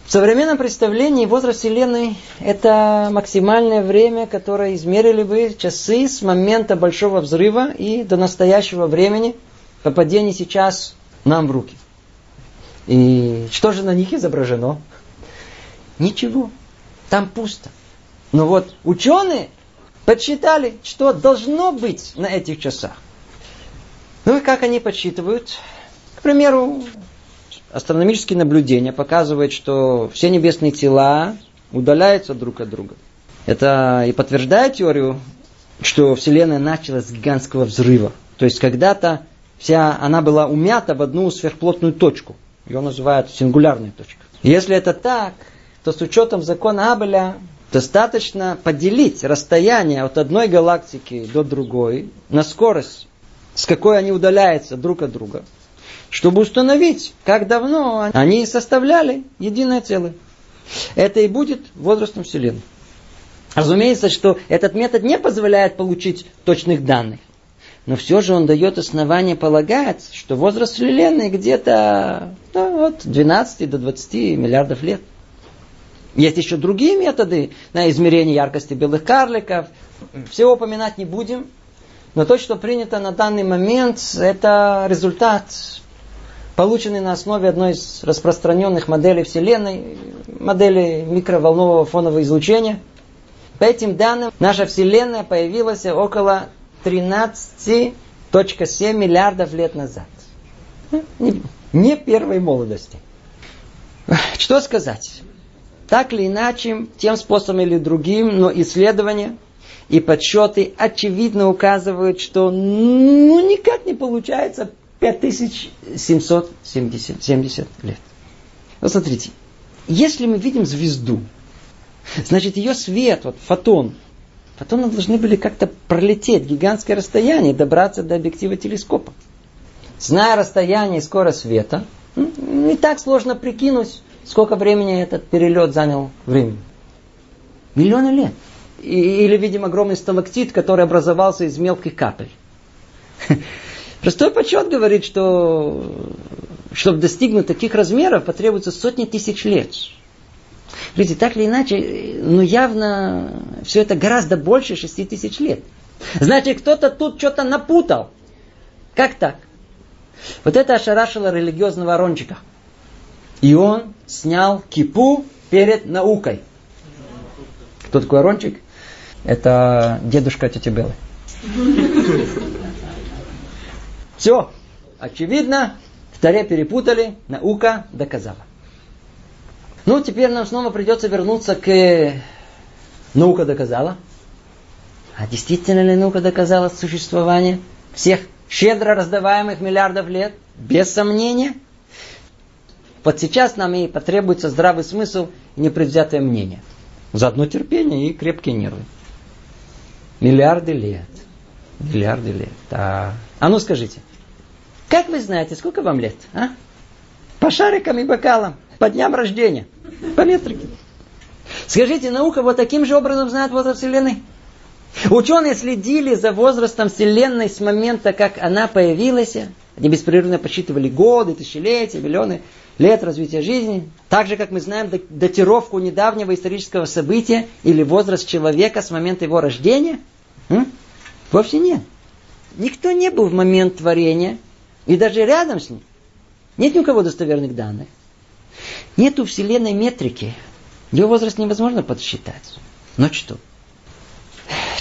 В современном представлении возраст Вселенной – это максимальное время, которое измерили бы часы с момента Большого Взрыва и до настоящего времени попадения сейчас нам в руки. И что же на них изображено? Ничего. Там пусто. Но вот ученые подсчитали, что должно быть на этих часах. Ну и как они подсчитывают? К примеру, астрономические наблюдения показывают, что все небесные тела удаляются друг от друга. Это и подтверждает теорию, что Вселенная началась с гигантского взрыва. То есть когда-то вся она была умята в одну сверхплотную точку. Ее называют сингулярной точкой. Если это так, то с учетом закона Абеля достаточно поделить расстояние от одной галактики до другой на скорость, с какой они удаляются друг от друга, чтобы установить, как давно они составляли единое целое. Это и будет возрастом Вселенной. Разумеется, что этот метод не позволяет получить точных данных. Но все же он дает основание полагать, что возраст Вселенной где-то ну, от 12 до 20 миллиардов лет. Есть еще другие методы на измерение яркости белых карликов. Все упоминать не будем. Но то, что принято на данный момент, это результат, полученный на основе одной из распространенных моделей Вселенной, модели микроволнового фонового излучения. По этим данным, наша Вселенная появилась около 13.7 миллиардов лет назад. Не первой молодости. Что сказать? Так или иначе, тем способом или другим, но исследования и подсчеты очевидно указывают, что ну никак не получается 5770 лет. Вот смотрите, если мы видим звезду, значит ее свет, вот фотон, фотоны должны были как-то пролететь гигантское расстояние, добраться до объектива телескопа. Зная расстояние и скорость света, не так сложно прикинуть, сколько времени этот перелет занял времени. Миллионы лет. Или видим огромный сталактит, который образовался из мелких капель. Простой подсчет говорит, что чтобы достигнуть таких размеров, потребуется сотни тысяч лет. Видите, так или иначе, ну явно все это гораздо больше шести тысяч лет. Значит, кто-то тут что-то напутал. Как так? Вот это ошарашило религиозного Рончика. И он снял кипу перед наукой. Кто такой Арончик? Это дедушка тети Белы. Все, очевидно, в Таре перепутали, наука доказала. Ну, теперь нам снова придется вернуться к наука доказала. А действительно ли наука доказала существование всех щедро раздаваемых миллиардов лет? Без сомнения. Вот сейчас нам и потребуется здравый смысл и непредвзятое мнение. Заодно терпение и крепкие нервы. Миллиарды лет. Миллиарды лет. Да. А ну скажите, как вы знаете, сколько вам лет? А? По шарикам и бокалам. По дням рождения. По метрике. Скажите, наука вот таким же образом знает возраст Вселенной? Ученые следили за возрастом Вселенной с момента, как она появилась. Они беспрерывно подсчитывали годы, тысячелетия, миллионы лет развития жизни. Так же, как мы знаем датировку недавнего исторического события или возраст человека с момента его рождения. М? Вовсе нет. Никто не был в момент творения и даже рядом с ним. Нет ни у кого достоверных данных. Нет у Вселенной метрики. Его возраст невозможно подсчитать. Но что?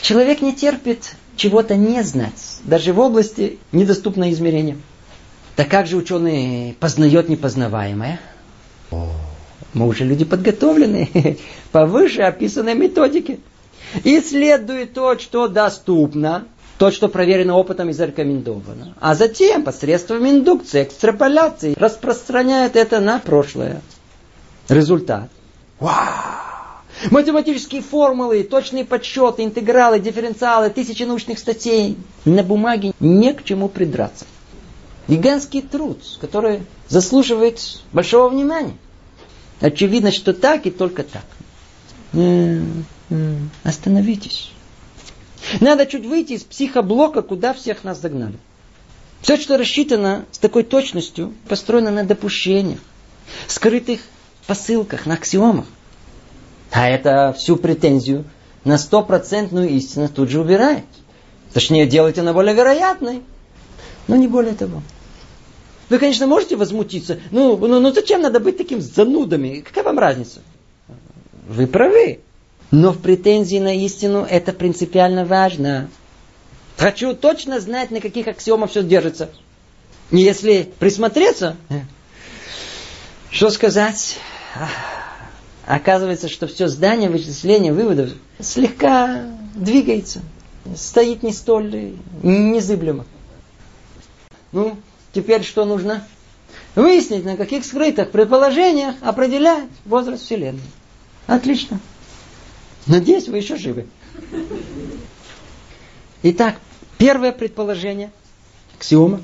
Человек не терпит чего-то не знать, даже в области недоступной измерениям. Так как же ученый познает непознаваемое? Мы уже люди подготовленные по выше описанной методике. Исследует то, что доступно, то, что проверено опытом и зарекомендовано. А затем посредством индукции, экстраполяции распространяет это на прошлое. Результат. Вау! Математические формулы, точные подсчеты, интегралы, дифференциалы, тысячи научных статей. На бумаге не к чему придраться. Гигантский труд, который заслуживает большого внимания. Очевидно, что так и только так. Остановитесь. Надо чуть выйти из психоблока, куда всех нас загнали. Все, что рассчитано с такой точностью, построено на допущениях, скрытых посылках, на аксиомах. А это всю претензию на стопроцентную истину тут же убирает. Точнее, делает она более вероятной. Но не более того. Вы, конечно, можете возмутиться. Ну, ну, ну зачем надо быть таким занудами? Какая вам разница? Вы правы. Но в претензии на истину это принципиально важно. Хочу точно знать, на каких аксиомах все держится. Если присмотреться, что сказать? Оказывается, что все здание вычисления выводов слегка двигается, стоит не столь незыблемо. Ну, теперь что нужно? выяснить, на каких скрытых предположениях определяет возраст Вселенной. Отлично. Надеюсь, вы еще живы. Итак, первое предположение, аксиома.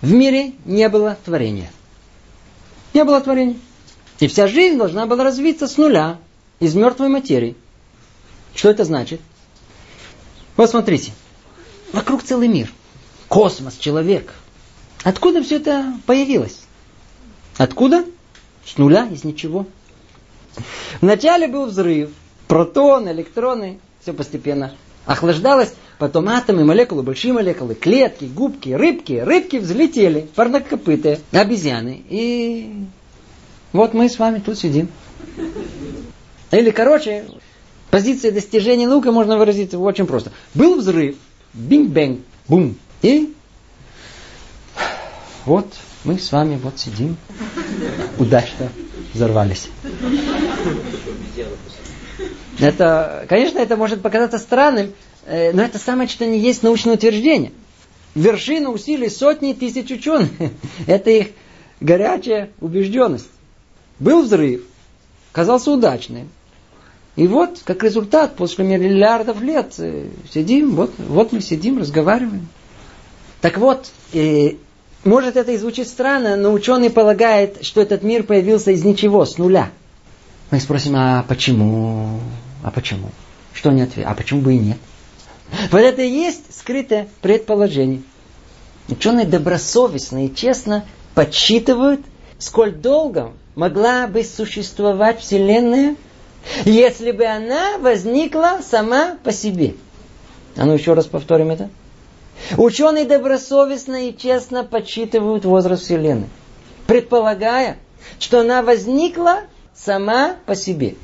В мире не было творения. Не было творения. И вся жизнь должна была развиться с нуля, из мертвой материи. Что это значит? Вот смотрите. Вокруг целый мир. Космос, человек. Откуда все это появилось? Откуда? С нуля, из ничего. Вначале был взрыв. Протоны, электроны, все постепенно охлаждалось. Потом атомы, молекулы, большие молекулы, клетки, губки, рыбки. Рыбки взлетели, парнокопытые, обезьяны. И вот мы с вами тут сидим. Или, короче, позиция достижения науки можно выразить очень просто. Был взрыв, Big Bang, бум. И вот мы с вами вот сидим, удачно взорвались. Это, конечно, это может показаться странным, но это самое что не есть научное утверждение. Вершину усилий сотни тысяч ученых. Это их горячая убежденность. Был взрыв, казался удачным. И вот, как результат, после миллиардов лет э, сидим, вот, вот мы сидим, разговариваем. Так вот, э, может это и звучит странно, но ученый полагает, что этот мир появился из ничего, с нуля. Мы спросим, а почему? А почему? Что не ответ? А почему бы и нет? Вот это и есть скрытое предположение. Ученые добросовестно и честно подсчитывают, сколь долго могла бы существовать Вселенная, если бы она возникла сама по себе. А ну еще раз повторим это. Ученые добросовестно и честно подсчитывают возраст Вселенной, предполагая, что она возникла сама по себе.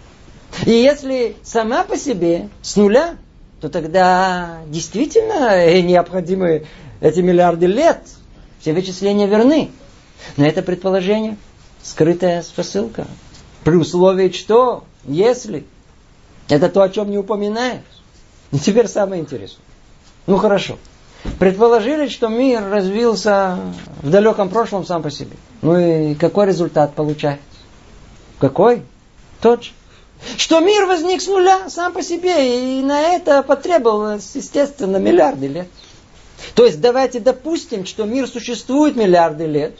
И если сама по себе, с нуля, то тогда действительно необходимы эти миллиарды лет. Все вычисления верны. Но это предположение, скрытая посылка. При условии, что, если, это то, о чем не упоминает. И теперь самое интересное. Ну хорошо. Предположили, что мир развился в далеком прошлом сам по себе. Ну и какой результат получается? Какой? Тот же. Что мир возник с нуля сам по себе, и на это потребовалось, естественно, миллиарды лет. То есть давайте допустим, что мир существует миллиарды лет,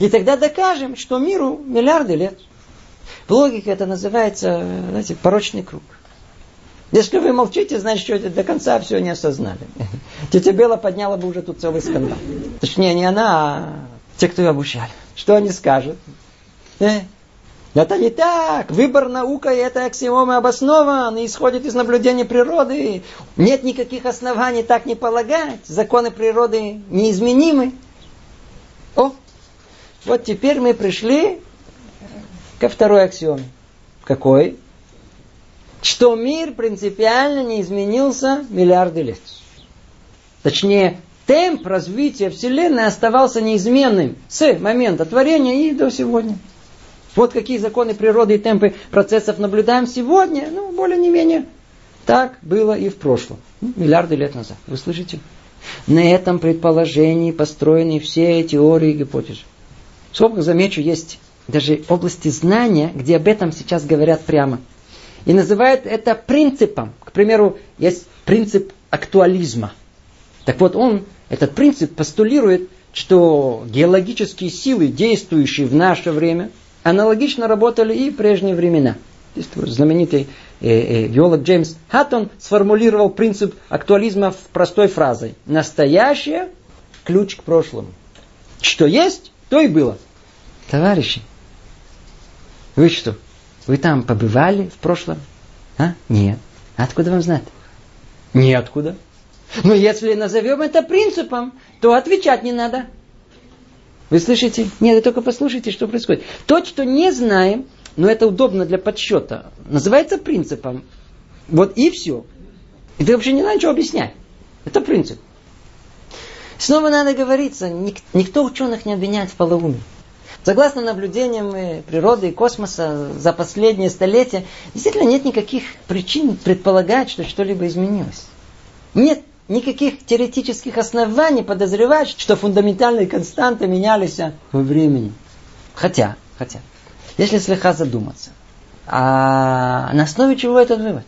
и тогда докажем, что миру миллиарды лет. В логике это называется, знаете, порочный круг. Если вы молчите, значит, что до конца все не осознали. Тетя Бела подняла бы уже тут целый скандал. Точнее, не она, а те, кто ее обучали. Что они скажут? Э? Это не так. Выбор наука и это аксиомы обоснован и исходит из наблюдения природы. Нет никаких оснований так не полагать. Законы природы неизменимы. О, вот теперь мы пришли ко второй аксиоме. Какой? что мир принципиально не изменился миллиарды лет. Точнее, темп развития Вселенной оставался неизменным с момента творения и до сегодня. Вот какие законы природы и темпы процессов наблюдаем сегодня, ну, более не менее. Так было и в прошлом, ну, миллиарды лет назад. Вы слышите? На этом предположении построены все теории и гипотезы. Сколько замечу, есть даже области знания, где об этом сейчас говорят прямо – и называют это принципом. К примеру, есть принцип актуализма. Так вот, он, этот принцип постулирует, что геологические силы, действующие в наше время, аналогично работали и в прежние времена. Знаменитый э, э, геолог Джеймс Хаттон сформулировал принцип актуализма в простой фразой. Настоящее – ключ к прошлому. Что есть, то и было. Товарищи, вы что, вы там побывали в прошлом? А? Нет. Откуда вам знать? Неоткуда. Но если назовем это принципом, то отвечать не надо. Вы слышите? Нет, вы только послушайте, что происходит. То, что не знаем, но это удобно для подсчета, называется принципом. Вот и все. И ты вообще не надо ничего объяснять. Это принцип. Снова надо говориться, никто ученых не обвиняет в полоумии. Согласно наблюдениям природы и космоса за последние столетия, действительно нет никаких причин предполагать, что что-либо изменилось. Нет никаких теоретических оснований подозревать, что фундаментальные константы менялись во времени. Хотя, хотя, если слегка задуматься, а на основе чего этот вывод?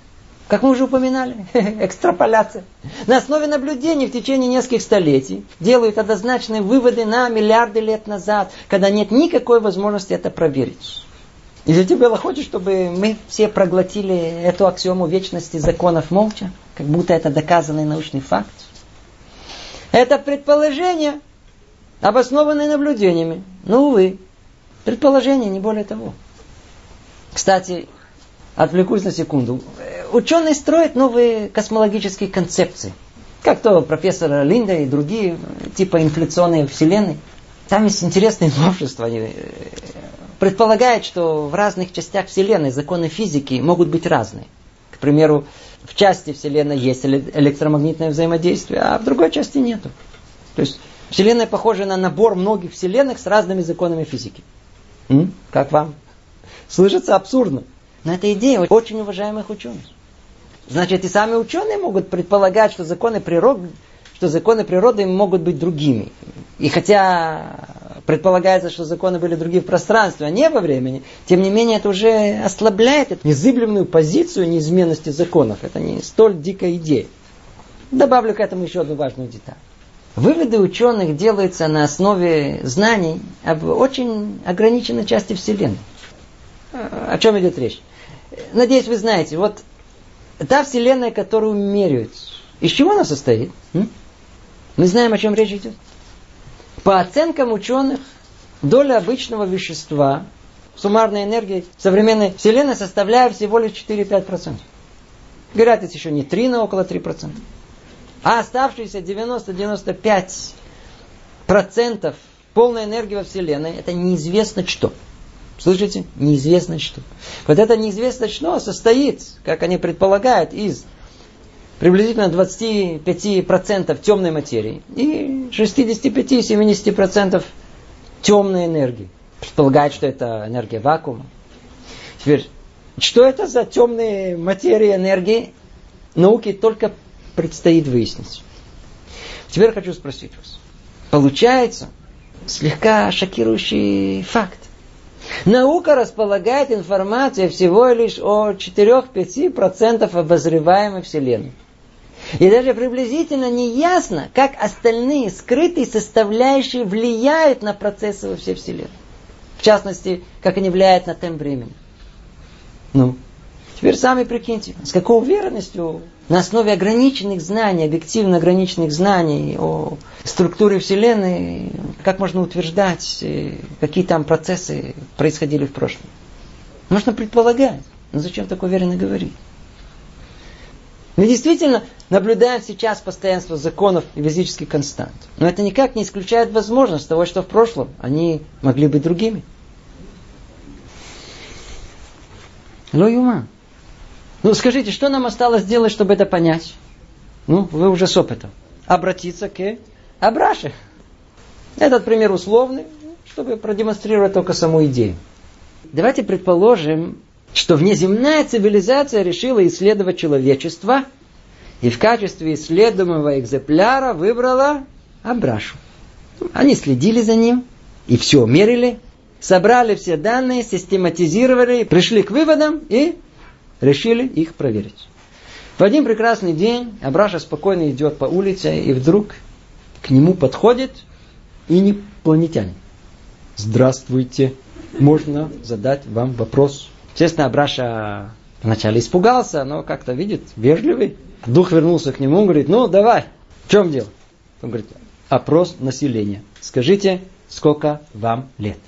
Как мы уже упоминали, экстраполяция. На основе наблюдений в течение нескольких столетий делают однозначные выводы на миллиарды лет назад, когда нет никакой возможности это проверить. Если тебе хочешь, чтобы мы все проглотили эту аксиому вечности законов молча, как будто это доказанный научный факт. Это предположение, обоснованное наблюдениями. Ну, увы, предположение, не более того. Кстати, отвлекусь на секунду. Ученые строят новые космологические концепции. Как то профессор Линда и другие, типа инфляционной вселенной. Там есть интересные новшества. Они предполагают, что в разных частях Вселенной законы физики могут быть разные. К примеру, в части Вселенной есть электромагнитное взаимодействие, а в другой части нету. То есть Вселенная похожа на набор многих Вселенных с разными законами физики. М? Как вам? Слышится абсурдно. Но это идея очень уважаемых ученых. Значит, и сами ученые могут предполагать, что законы природы, что законы природы могут быть другими. И хотя предполагается, что законы были другие в пространстве, а не во времени, тем не менее это уже ослабляет эту незыблемую позицию неизменности законов. Это не столь дикая идея. Добавлю к этому еще одну важную деталь. Выводы ученых делаются на основе знаний об очень ограниченной части Вселенной. О чем идет речь? Надеюсь, вы знаете, вот та Вселенная, которую меряют, из чего она состоит? Мы знаем, о чем речь идет. По оценкам ученых, доля обычного вещества суммарной энергии современной Вселенной составляет всего лишь 4-5%. Говорят, это еще не 3, но около 3%. А оставшиеся 90-95% полной энергии во Вселенной, это неизвестно что. Слышите? Неизвестно что. Вот это неизвестно что состоит, как они предполагают, из приблизительно 25% темной материи и 65-70% темной энергии. Предполагают, что это энергия вакуума. Теперь, что это за темные материи энергии? Науке только предстоит выяснить. Теперь хочу спросить вас. Получается слегка шокирующий факт. Наука располагает информацией всего лишь о 4-5% обозреваемой Вселенной. И даже приблизительно не ясно, как остальные скрытые составляющие влияют на процессы во всей Вселенной. В частности, как они влияют на темп времени. Ну, теперь сами прикиньте, с какой уверенностью на основе ограниченных знаний, объективно ограниченных знаний о структуре Вселенной, как можно утверждать, э, какие там процессы происходили в прошлом. Можно предполагать, но зачем так уверенно говорить? Мы действительно наблюдаем сейчас постоянство законов и физических констант. Но это никак не исключает возможность того, что в прошлом они могли быть другими. Ло юма. Ну скажите, что нам осталось сделать, чтобы это понять? Ну, вы уже с опытом. Обратиться к Абраше. Этот пример условный, чтобы продемонстрировать только саму идею. Давайте предположим, что внеземная цивилизация решила исследовать человечество и в качестве исследуемого экземпляра выбрала Абрашу. Они следили за ним и все мерили, собрали все данные, систематизировали, пришли к выводам и решили их проверить. В один прекрасный день Абраша спокойно идет по улице, и вдруг к нему подходит инопланетянин. Здравствуйте, можно задать вам вопрос? Естественно, Абраша вначале испугался, но как-то видит, вежливый. Дух вернулся к нему, говорит, ну давай, в чем дело? Он говорит, опрос населения. Скажите, сколько вам лет?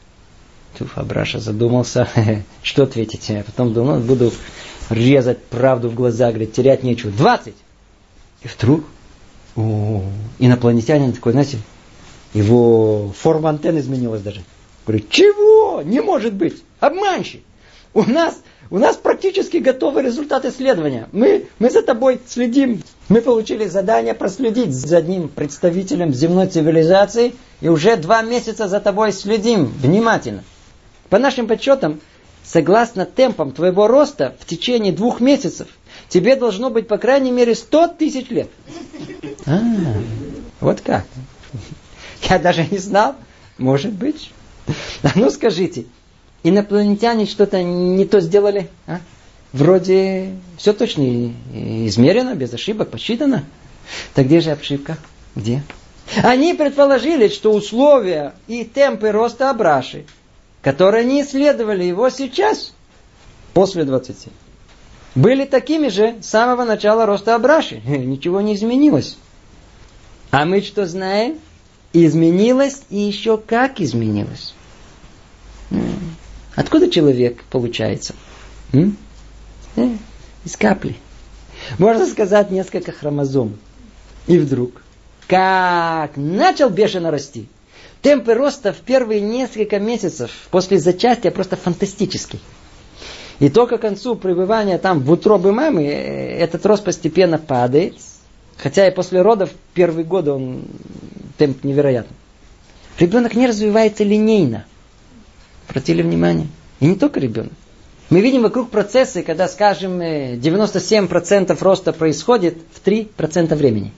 Туф, Абраша задумался, что ответить. А потом думал, ну, буду резать правду в глаза, говорит, терять нечего. Двадцать! И вдруг о, инопланетянин такой, знаете, его форма антенны изменилась даже. Говорит, чего? Не может быть! Обманщик! У нас, у нас практически готовы результаты исследования. Мы, мы за тобой следим. Мы получили задание проследить за одним представителем земной цивилизации и уже два месяца за тобой следим внимательно. По нашим подсчетам, согласно темпам твоего роста, в течение двух месяцев тебе должно быть по крайней мере 100 тысяч лет. А, вот как. Я даже не знал. Может быть. А ну скажите, инопланетяне что-то не то сделали? А? Вроде все точно измерено, без ошибок, посчитано. Так где же ошибка? Где? Они предположили, что условия и темпы роста Абраши, которые не исследовали его сейчас, после 20, были такими же с самого начала роста Абраши. Ничего не изменилось. А мы что знаем? Изменилось и еще как изменилось. Откуда человек получается? М? Э, из капли. Можно сказать несколько хромозом. И вдруг, как начал бешено расти, темпы роста в первые несколько месяцев после зачатия просто фантастический. И только к концу пребывания там в утробе мамы э, этот рост постепенно падает. Хотя и после родов первые годы он темп невероятный. Ребенок не развивается линейно. Обратили внимание? И не только ребенок. Мы видим вокруг процессы, когда, скажем, 97% роста происходит в 3% времени.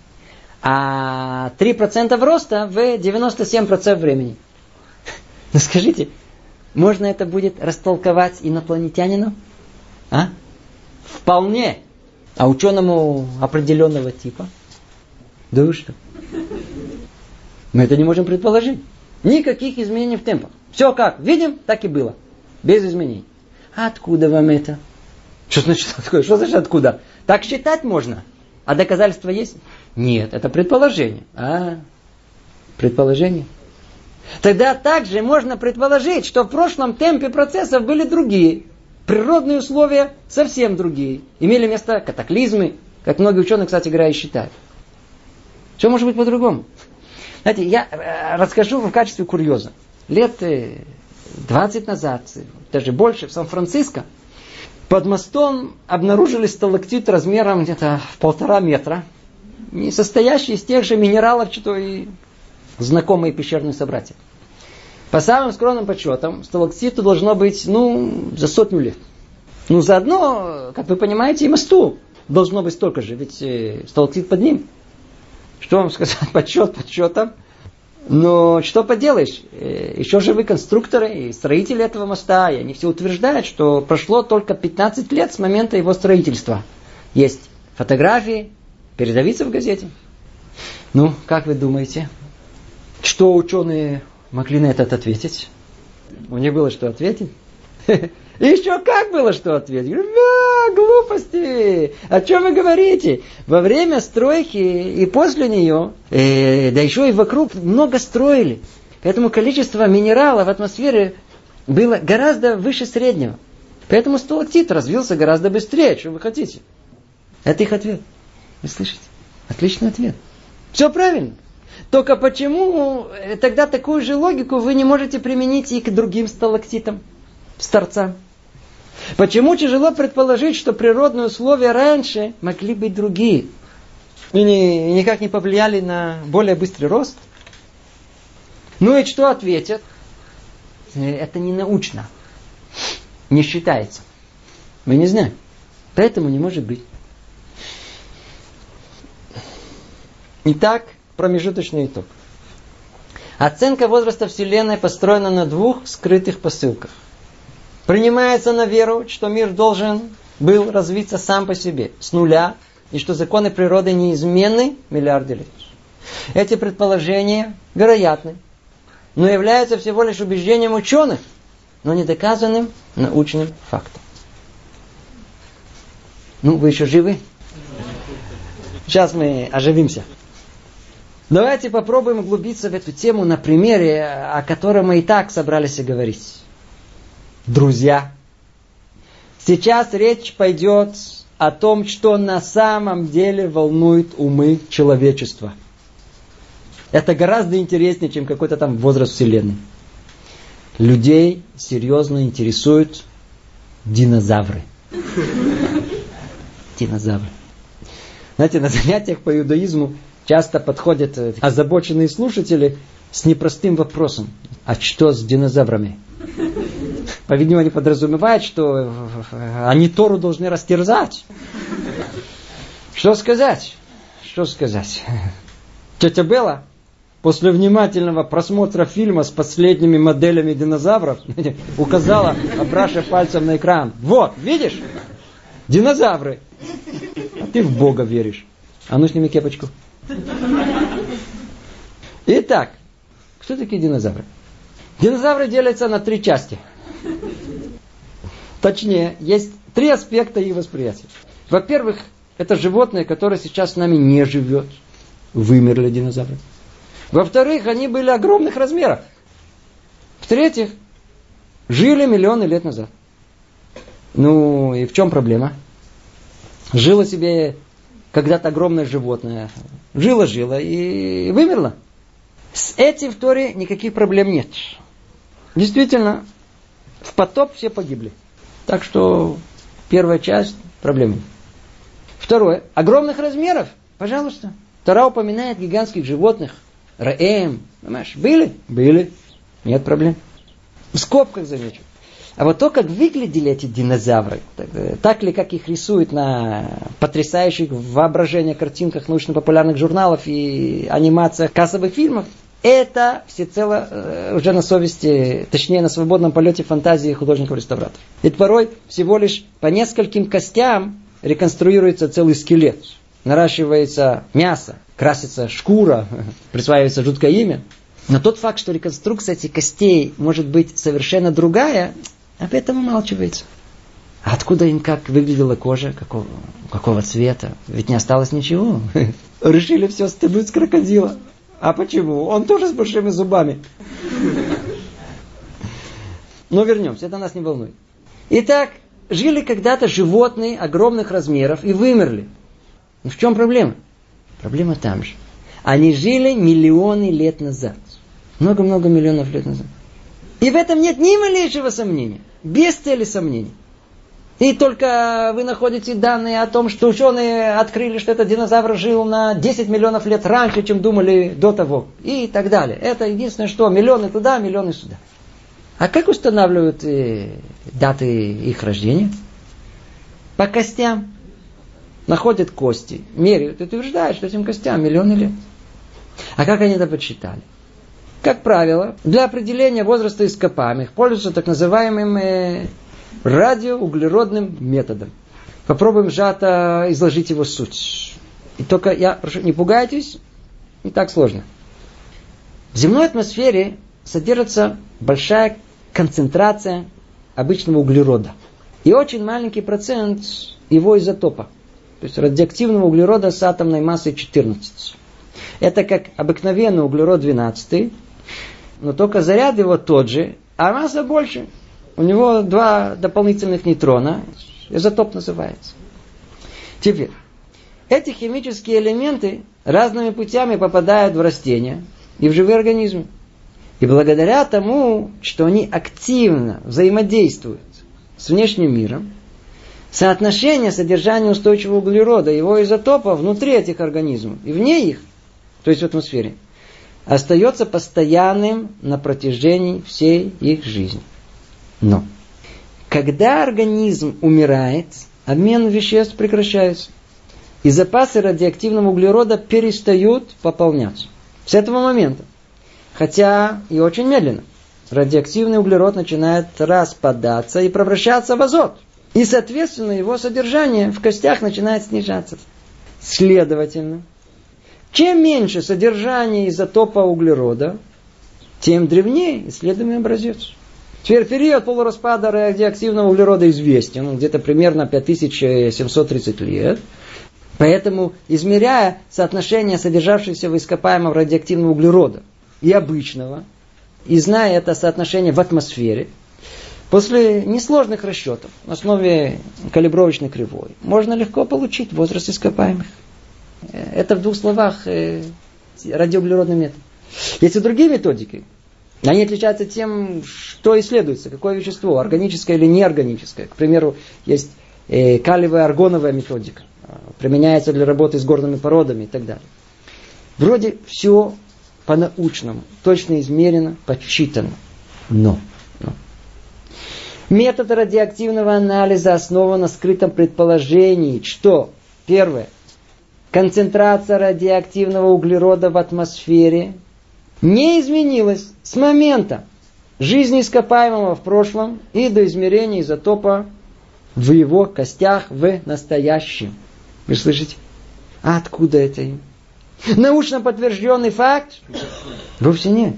А 3% роста в 97% времени. Ну скажите, можно это будет растолковать инопланетянину? А? Вполне. А ученому определенного типа? Да вы что? Мы это не можем предположить. Никаких изменений в темпах. Все как видим, так и было. Без изменений. А откуда вам это? Что значит откуда? Что значит откуда? Так считать можно. А доказательства есть? Нет, это предположение. А, предположение. Тогда также можно предположить, что в прошлом темпе процессов были другие. Природные условия совсем другие. Имели место катаклизмы, как многие ученые, кстати говоря, и считают. Что может быть по-другому? Знаете, я э, расскажу в качестве курьеза. Лет 20 э, назад, даже больше, в Сан-Франциско, под мостом обнаружили сталактит размером где-то в полтора метра, не состоящий из тех же минералов, что и знакомые пещерные собратья. По самым скромным подсчетам, сталактиту должно быть, ну, за сотню лет. Ну, заодно, как вы понимаете, и мосту должно быть столько же, ведь э, сталактит под ним. Что вам сказать, подсчет подсчетом. Но что поделаешь, э, еще живы конструкторы и строители этого моста, и они все утверждают, что прошло только 15 лет с момента его строительства. Есть фотографии, передавиться в газете. Ну, как вы думаете, что ученые могли на этот ответить? У них было что ответить? Еще как было что ответить? Да, глупости! О чем вы говорите? Во время стройки и после нее, э, да еще и вокруг много строили. Поэтому количество минералов в атмосфере было гораздо выше среднего. Поэтому сталактит развился гораздо быстрее, чем вы хотите. Это их ответ. Вы слышите? Отличный ответ. Все правильно. Только почему э, тогда такую же логику вы не можете применить и к другим сталактитам, старцам? Почему тяжело предположить, что природные условия раньше могли быть другие? И ни, никак не повлияли на более быстрый рост? Ну и что ответят? Это не научно. Не считается. Мы не знаем. Поэтому не может быть. Итак, промежуточный итог. Оценка возраста Вселенной построена на двух скрытых посылках. Принимается на веру, что мир должен был развиться сам по себе, с нуля, и что законы природы неизменны миллиарды лет. Эти предположения вероятны, но являются всего лишь убеждением ученых, но не доказанным научным фактом. Ну, вы еще живы? Сейчас мы оживимся. Давайте попробуем углубиться в эту тему на примере, о котором мы и так собрались говорить. Друзья, сейчас речь пойдет о том, что на самом деле волнует умы человечества. Это гораздо интереснее, чем какой-то там возраст Вселенной. Людей серьезно интересуют динозавры. Динозавры. Знаете, на занятиях по иудаизму часто подходят э, озабоченные слушатели с непростым вопросом. А что с динозаврами? По-видимому, они подразумевают, что они Тору должны растерзать. Что сказать? Что сказать? Тетя Белла после внимательного просмотра фильма с последними моделями динозавров указала, обращая пальцем на экран. Вот, видишь? Динозавры. А ты в Бога веришь. А ну сними кепочку. Итак, кто такие динозавры? Динозавры делятся на три части. Точнее, есть три аспекта их восприятия. Во-первых, это животные, которые сейчас с нами не живет. Вымерли динозавры. Во-вторых, они были огромных размеров. В-третьих, жили миллионы лет назад. Ну и в чем проблема? Жило себе когда-то огромное животное. Жило-жило и вымерло. С этим в Торе никаких проблем нет. Действительно, в потоп все погибли. Так что первая часть проблемы. Второе. Огромных размеров. Пожалуйста. Тора упоминает гигантских животных. Раэм. Понимаешь? Были? Были. Нет проблем. В скобках замечу. А вот то, как выглядели эти динозавры, так, так ли, как их рисуют на потрясающих воображения картинках научно-популярных журналов и анимациях кассовых фильмов, это всецело э, уже на совести, точнее на свободном полете фантазии художников-реставраторов. Ведь порой всего лишь по нескольким костям реконструируется целый скелет. Наращивается мясо, красится шкура, присваивается жуткое имя. Но тот факт, что реконструкция этих костей может быть совершенно другая, об этом умалчивается. А откуда им как выглядела кожа, какого, какого цвета? Ведь не осталось ничего. Решили все стянуть с крокодила. А почему? Он тоже с большими зубами. Но вернемся, это нас не волнует. Итак, жили когда-то животные огромных размеров и вымерли. Ну в чем проблема? Проблема там же. Они жили миллионы лет назад. Много-много миллионов лет назад. И в этом нет ни малейшего сомнения. Без цели сомнений. И только вы находите данные о том, что ученые открыли, что этот динозавр жил на 10 миллионов лет раньше, чем думали до того. И так далее. Это единственное, что миллионы туда, миллионы сюда. А как устанавливают э, даты их рождения? По костям. Находят кости, меряют и утверждают, что этим костям миллионы лет. А как они это подсчитали? Как правило, для определения возраста ископаемых пользуются так называемым э, радиоуглеродным методом. Попробуем сжато изложить его суть. И только, я прошу, не пугайтесь, не так сложно. В земной атмосфере содержится большая концентрация обычного углерода. И очень маленький процент его изотопа. То есть радиоактивного углерода с атомной массой 14. Это как обыкновенный углерод 12, но только заряд его тот же, а масса больше. У него два дополнительных нейтрона, изотоп называется. Теперь, эти химические элементы разными путями попадают в растения и в живые организмы. И благодаря тому, что они активно взаимодействуют с внешним миром, соотношение содержания устойчивого углерода, его изотопа внутри этих организмов и вне их, то есть в атмосфере, остается постоянным на протяжении всей их жизни. Но, когда организм умирает, обмен веществ прекращается. И запасы радиоактивного углерода перестают пополняться. С этого момента. Хотя и очень медленно. Радиоактивный углерод начинает распадаться и превращаться в азот. И, соответственно, его содержание в костях начинает снижаться. Следовательно, чем меньше содержание изотопа углерода, тем древнее исследуемый образец. Теперь период полураспада радиоактивного углерода известен, где-то примерно 5730 лет. Поэтому, измеряя соотношение содержавшегося в ископаемом радиоактивного углерода и обычного, и зная это соотношение в атмосфере, после несложных расчетов на основе калибровочной кривой, можно легко получить возраст ископаемых. Это в двух словах э, радиоуглеродный метод. Есть и другие методики, они отличаются тем, что исследуется, какое вещество, органическое или неорганическое. К примеру, есть э, калиевая аргоновая методика, применяется для работы с горными породами и так далее. Вроде все по-научному, точно измерено, подсчитано. Но, но метод радиоактивного анализа основан на скрытом предположении, что, первое, концентрация радиоактивного углерода в атмосфере не изменилась с момента жизни ископаемого в прошлом и до измерения изотопа в его костях в настоящем. Вы слышите? А откуда это им? Научно подтвержденный факт? Вовсе нет.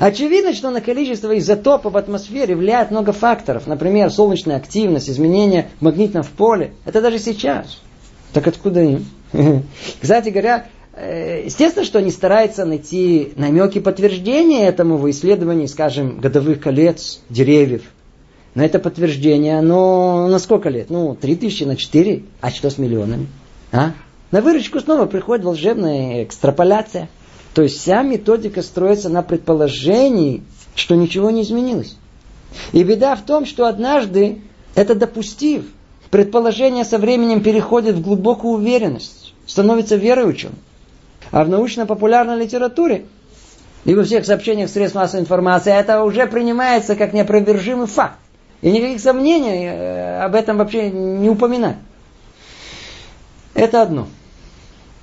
Очевидно, что на количество изотопов в атмосфере влияет много факторов. Например, солнечная активность, изменения в магнитном поле. Это даже сейчас. Так откуда им? Кстати говоря, естественно, что они стараются найти намеки подтверждения этому в исследовании, скажем, годовых колец деревьев. Но это подтверждение, оно на сколько лет? Ну, три тысячи на четыре. А что с миллионами? А? На выручку снова приходит волшебная экстраполяция. То есть вся методика строится на предположении, что ничего не изменилось. И беда в том, что однажды, это допустив, предположение со временем переходит в глубокую уверенность, становится верой ученым. А в научно-популярной литературе и во всех сообщениях средств массовой информации это уже принимается как неопровержимый факт. И никаких сомнений э, об этом вообще не упоминать. Это одно.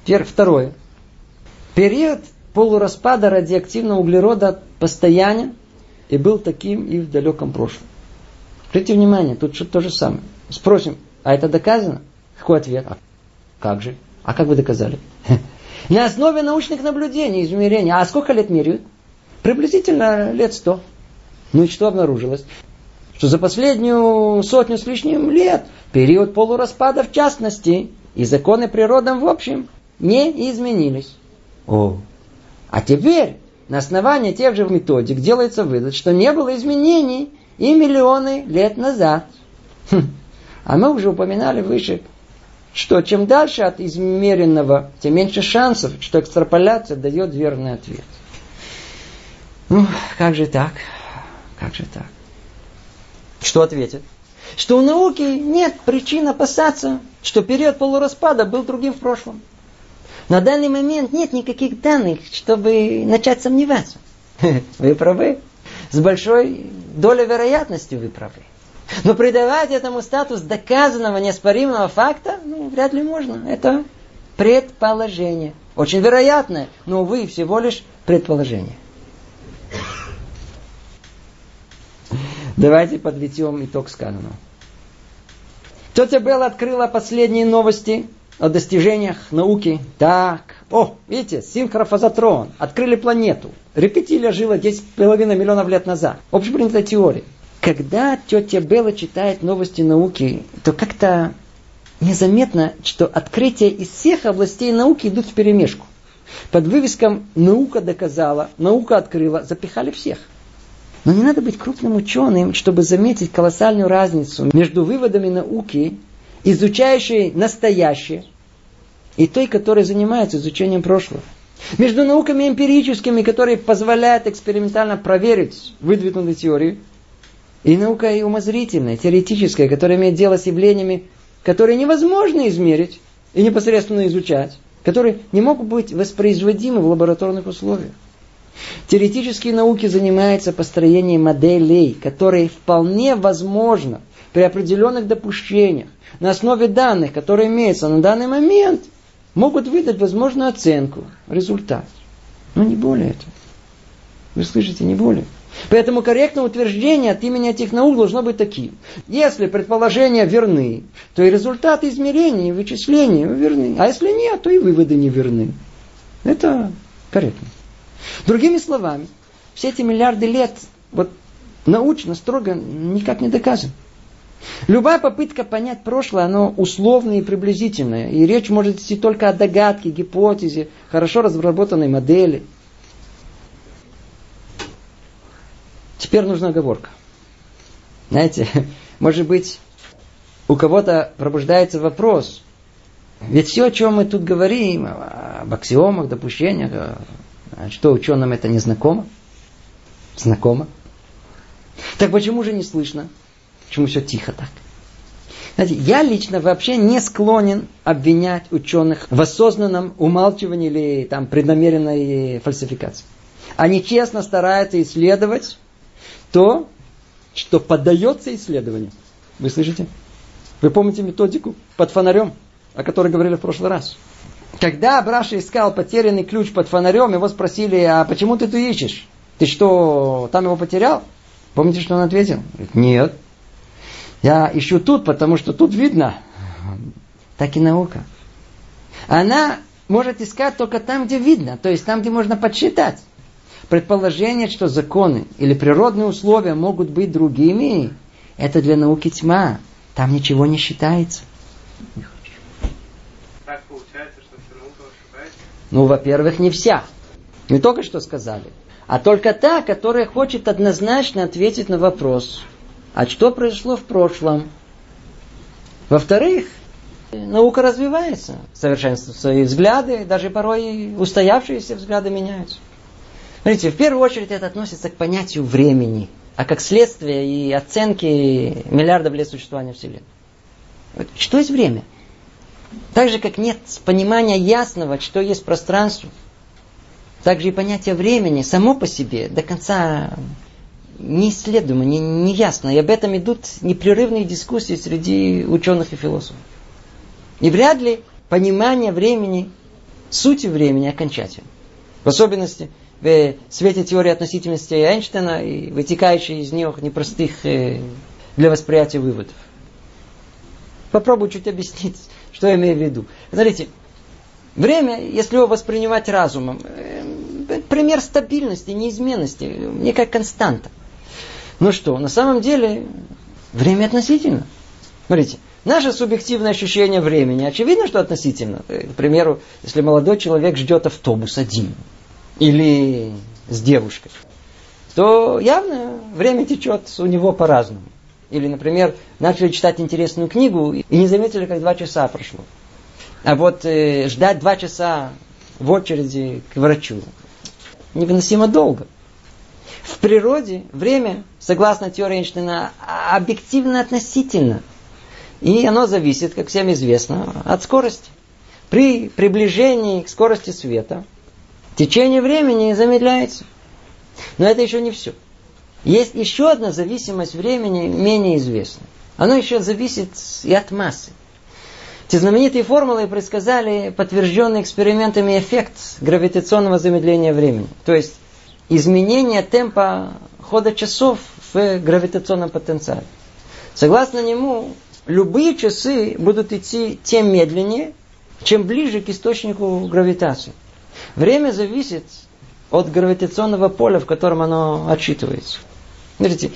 Теперь второе. Период полураспада радиоактивного углерода постоянен и был таким и в далеком прошлом. Обратите внимание, тут что то же самое. Спросим, а это доказано? Какой ответ? А как же? А как вы доказали? На основе научных наблюдений, измерений. А сколько лет меряют? Приблизительно лет сто. Ну и что обнаружилось? Что за последнюю сотню с лишним лет, период полураспада в частности, и законы природы в общем, не изменились. О, а теперь на основании тех же методик делается вывод, что не было изменений и миллионы лет назад. Хм. А мы уже упоминали выше, что чем дальше от измеренного, тем меньше шансов, что экстраполяция дает верный ответ. Ну, как же так? Как же так? Что ответит? Что у науки нет причин опасаться, что период полураспада был другим в прошлом. На данный момент нет никаких данных, чтобы начать сомневаться. Вы правы. С большой долей вероятности вы правы. Но придавать этому статус доказанного, неоспоримого факта, ну, вряд ли можно. Это предположение. Очень вероятное, но, увы, всего лишь предположение. Давайте подведем итог сказанного. Тетя Белла открыла последние новости о достижениях науки. Так, о, видите, синхрофазотрон, открыли планету. Рептилия жила 10,5 миллионов лет назад. Общепринятая теория. Когда тетя Белла читает новости науки, то как-то незаметно, что открытия из всех областей науки идут в перемешку. Под вывеском «наука доказала», «наука открыла» запихали всех. Но не надо быть крупным ученым, чтобы заметить колоссальную разницу между выводами науки изучающей настоящее, и той, которая занимается изучением прошлого. Между науками эмпирическими, которые позволяют экспериментально проверить выдвинутую теорию, и наукой умозрительной, теоретической, которая имеет дело с явлениями, которые невозможно измерить и непосредственно изучать, которые не могут быть воспроизводимы в лабораторных условиях. Теоретические науки занимаются построением моделей, которые вполне возможно при определенных допущениях на основе данных, которые имеются на данный момент, могут выдать возможную оценку, результат. Но не более этого. Вы слышите, не более. Поэтому корректное утверждение от имени этих наук должно быть таким. Если предположения верны, то и результаты измерений, вычислений верны. А если нет, то и выводы не верны. Это корректно. Другими словами, все эти миллиарды лет вот научно, строго никак не доказаны. Любая попытка понять прошлое, оно условное и приблизительное. И речь может идти только о догадке, гипотезе, хорошо разработанной модели. Теперь нужна оговорка. Знаете, может быть, у кого-то пробуждается вопрос. Ведь все, о чем мы тут говорим, об аксиомах, допущениях, а что ученым это не знакомо? Знакомо. Так почему же не слышно? Почему все тихо так? Знаете, я лично вообще не склонен обвинять ученых в осознанном умалчивании или там, преднамеренной фальсификации. Они честно стараются исследовать то, что поддается исследованию. Вы слышите? Вы помните методику под фонарем, о которой говорили в прошлый раз? Когда Браша искал потерянный ключ под фонарем, его спросили, а почему ты тут ищешь? Ты что, там его потерял? Помните, что он ответил? Нет. Я ищу тут, потому что тут видно. Так и наука. Она может искать только там, где видно, то есть там, где можно подсчитать. Предположение, что законы или природные условия могут быть другими, это для науки тьма. Там ничего не считается. Так получается, что вся наука ошибается? Ну, во-первых, не вся. Не только что сказали. А только та, которая хочет однозначно ответить на вопрос, а что произошло в прошлом. Во-вторых, наука развивается, совершенствуются свои взгляды, даже порой устоявшиеся взгляды меняются. Смотрите, в первую очередь это относится к понятию времени, а как следствие и оценки миллиардов лет существования Вселенной. Что есть время? Так же, как нет понимания ясного, что есть пространство, так же и понятие времени само по себе до конца не исследуемо, не, не ясно. И об этом идут непрерывные дискуссии среди ученых и философов. И вряд ли понимание времени, сути времени окончательно. В особенности – в свете теории относительности Эйнштейна и вытекающих из них непростых э, для восприятия выводов. Попробую чуть объяснить, что я имею в виду. Смотрите, время, если его воспринимать разумом, э, пример стабильности, неизменности, не как константа. Ну что, на самом деле, время относительно. Смотрите, наше субъективное ощущение времени, очевидно, что относительно. К примеру, если молодой человек ждет автобус один, или с девушкой, то явно время течет у него по-разному. Или, например, начали читать интересную книгу и не заметили, как два часа прошло. А вот э, ждать два часа в очереди к врачу невыносимо долго. В природе время, согласно теории Эйнштейна, объективно относительно. И оно зависит, как всем известно, от скорости. При приближении к скорости света – Течение времени замедляется. Но это еще не все. Есть еще одна зависимость времени, менее известная. Оно еще зависит и от массы. Эти знаменитые формулы предсказали подтвержденный экспериментами эффект гравитационного замедления времени. То есть изменение темпа хода часов в гравитационном потенциале. Согласно нему, любые часы будут идти тем медленнее, чем ближе к источнику гравитации. Время зависит от гравитационного поля, в котором оно отчитывается. Смотрите,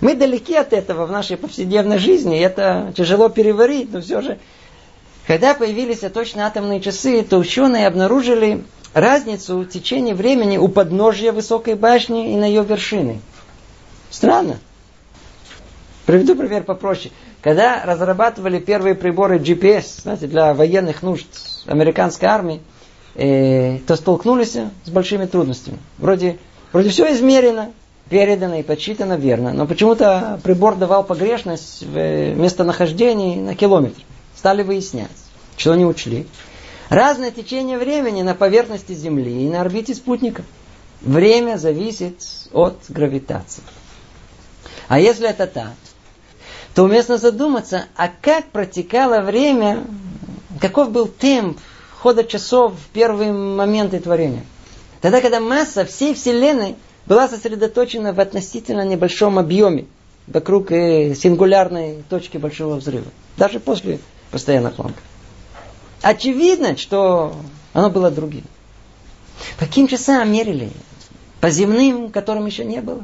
мы далеки от этого в нашей повседневной жизни, это тяжело переварить, но все же, когда появились точно атомные часы, то ученые обнаружили разницу в течении времени у подножия высокой башни и на ее вершины. Странно. Приведу пример попроще. Когда разрабатывали первые приборы GPS, знаете, для военных нужд американской армии, э, то столкнулись с большими трудностями. Вроде, вроде все измерено, передано и подсчитано верно, но почему-то прибор давал погрешность в местонахождении на километр. Стали выяснять, что они учли. Разное течение времени на поверхности Земли и на орбите спутника. Время зависит от гравитации. А если это так, то уместно задуматься, а как протекало время, каков был темп хода часов в первые моменты творения. Тогда, когда масса всей Вселенной была сосредоточена в относительно небольшом объеме вокруг э, сингулярной точки большого взрыва. Даже после постоянных ламп. Очевидно, что оно было другим. По каким часам мерили? По земным, которым еще не было?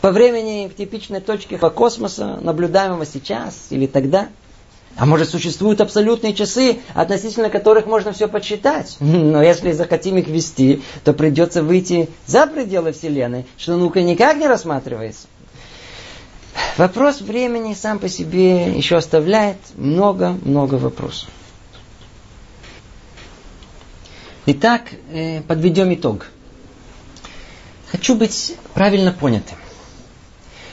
По времени в типичной точке по космоса, наблюдаемого сейчас или тогда – а может, существуют абсолютные часы, относительно которых можно все подсчитать. Но если захотим их вести, то придется выйти за пределы Вселенной, что наука никак не рассматривается. Вопрос времени сам по себе еще оставляет много-много вопросов. Итак, э, подведем итог. Хочу быть правильно понятым.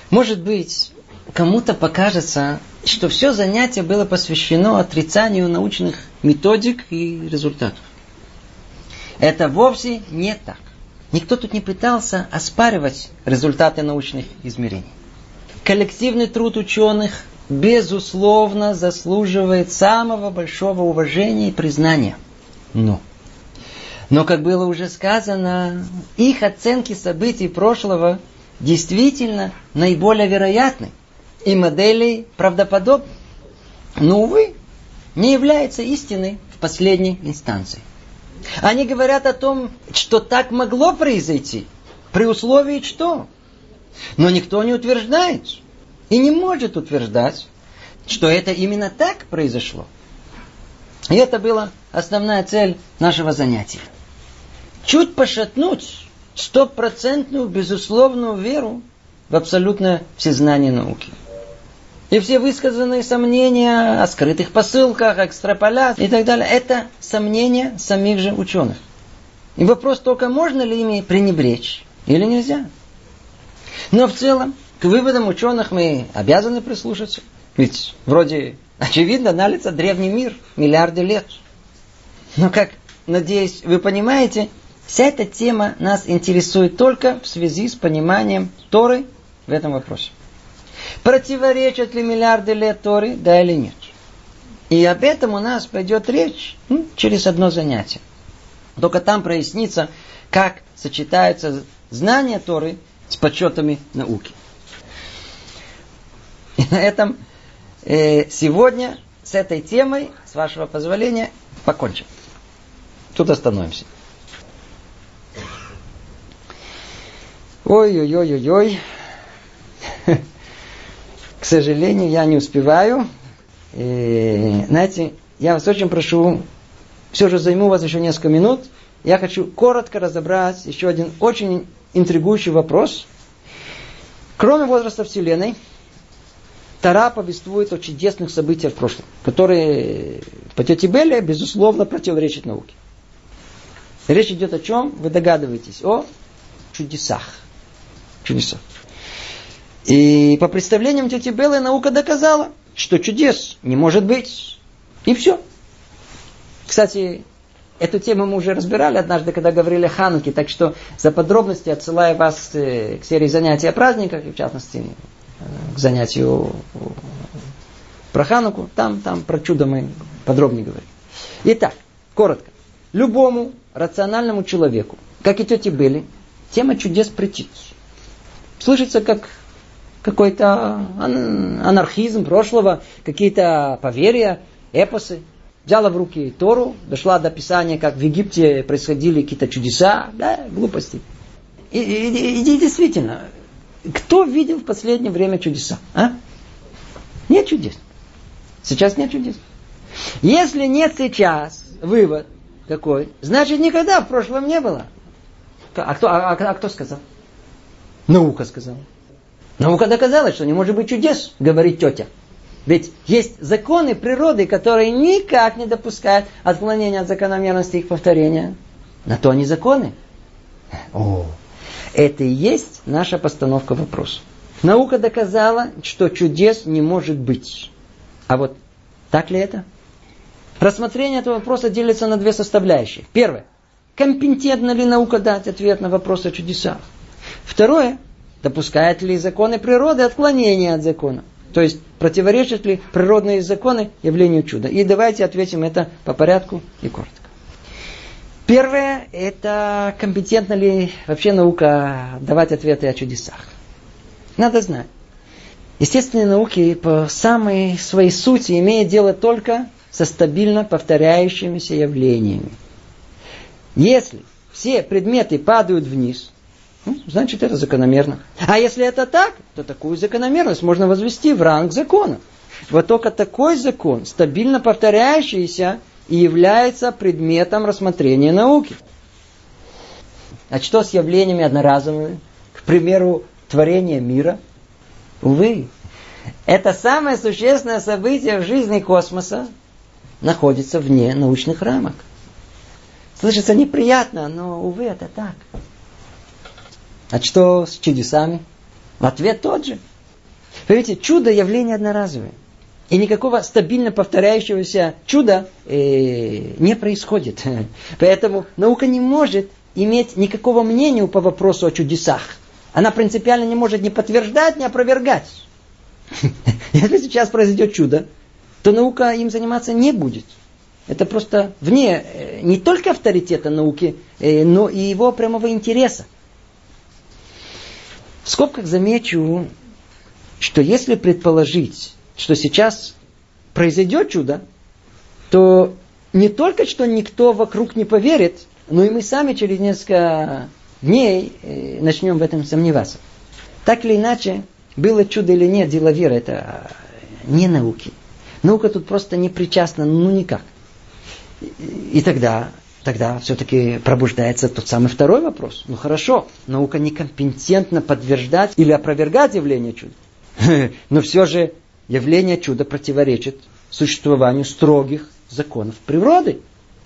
Может быть, кому-то покажется, что все занятие было посвящено отрицанию научных методик и результатов. Это вовсе не так. Никто тут не пытался оспаривать результаты научных измерений. Коллективный труд ученых, безусловно, заслуживает самого большого уважения и признания. Но. Но, как было уже сказано, их оценки событий прошлого действительно наиболее вероятны и модели правдоподобны. Но, увы, не является истиной в последней инстанции. Они говорят о том, что так могло произойти, при условии что. Но никто не утверждает и не может утверждать, что это именно так произошло. И это была основная цель нашего занятия. Чуть пошатнуть стопроцентную безусловную веру в абсолютное всезнание науки. И все высказанные сомнения о скрытых посылках, экстраполяции и так далее, это сомнения самих же ученых. И вопрос только, можно ли ими пренебречь или нельзя. Но в целом, к выводам ученых мы обязаны прислушаться. Ведь вроде очевидно налится древний мир, миллиарды лет. Но как, надеюсь, вы понимаете, вся эта тема нас интересует только в связи с пониманием Торы в этом вопросе. Противоречат ли миллиарды лет Торы, да или нет? И об этом у нас пойдет речь ну, через одно занятие. Только там прояснится, как сочетаются знания Торы с подсчетами науки. И на этом э, сегодня с этой темой, с вашего позволения, покончим. Тут остановимся. Ой-ой-ой-ой-ой. К сожалению, я не успеваю. И, знаете, я вас очень прошу, все же займу вас еще несколько минут. Я хочу коротко разобрать еще один очень интригующий вопрос. Кроме возраста Вселенной, Тара повествует о чудесных событиях в прошлом, которые по тете Белле, безусловно, противоречат науке. Речь идет о чем? Вы догадываетесь? О чудесах. Чудесах. И по представлениям тети Беллы наука доказала, что чудес не может быть. И все. Кстати, эту тему мы уже разбирали однажды, когда говорили о Хануке, так что за подробности отсылаю вас э, к серии занятий о праздниках, и в частности э, к занятию про Хануку. Там, там про чудо мы подробнее говорим. Итак, коротко. Любому рациональному человеку, как и тети Белли, тема чудес претит. Слышится как какой-то анархизм прошлого, какие-то поверья, эпосы. Взяла в руки Тору, дошла до описания, как в Египте происходили какие-то чудеса, да, глупости. И, и, и действительно, кто видел в последнее время чудеса? А? Нет чудес. Сейчас нет чудес. Если нет сейчас, вывод какой, значит никогда в прошлом не было. А кто, а, а, а кто сказал? Наука сказала. Наука доказала, что не может быть чудес, говорит тетя. Ведь есть законы природы, которые никак не допускают отклонения от закономерности их повторения. На то они законы. О, это и есть наша постановка вопроса. Наука доказала, что чудес не может быть. А вот так ли это? Рассмотрение этого вопроса делится на две составляющие. Первое. Компетентна ли наука дать ответ на вопрос о чудесах? Второе допускают ли законы природы отклонения от закона. То есть противоречат ли природные законы явлению чуда. И давайте ответим это по порядку и коротко. Первое, это компетентна ли вообще наука давать ответы о чудесах. Надо знать. Естественные науки по самой своей сути имеют дело только со стабильно повторяющимися явлениями. Если все предметы падают вниз, ну, значит, это закономерно. А если это так, то такую закономерность можно возвести в ранг закона. Вот только такой закон, стабильно повторяющийся, и является предметом рассмотрения науки. А что с явлениями одноразовыми? К примеру, творение мира? Увы, это самое существенное событие в жизни космоса находится вне научных рамок. Слышится неприятно, но, увы, это так. А что с чудесами? Ответ тот же. Понимаете, чудо явление одноразовое. И никакого стабильно повторяющегося чуда э, не происходит. Поэтому наука не может иметь никакого мнения по вопросу о чудесах. Она принципиально не может ни подтверждать, ни опровергать. Если сейчас произойдет чудо, то наука им заниматься не будет. Это просто вне э, не только авторитета науки, э, но и его прямого интереса. В скобках замечу, что если предположить, что сейчас произойдет чудо, то не только что никто вокруг не поверит, но и мы сами через несколько дней э, начнем в этом сомневаться. Так или иначе, было чудо или нет, дело веры, это не науки. Наука тут просто не причастна, ну никак. И тогда, тогда все-таки пробуждается тот самый второй вопрос. Ну хорошо, наука некомпетентна подтверждать или опровергать явление чуда. Но все же явление чуда противоречит существованию строгих законов природы.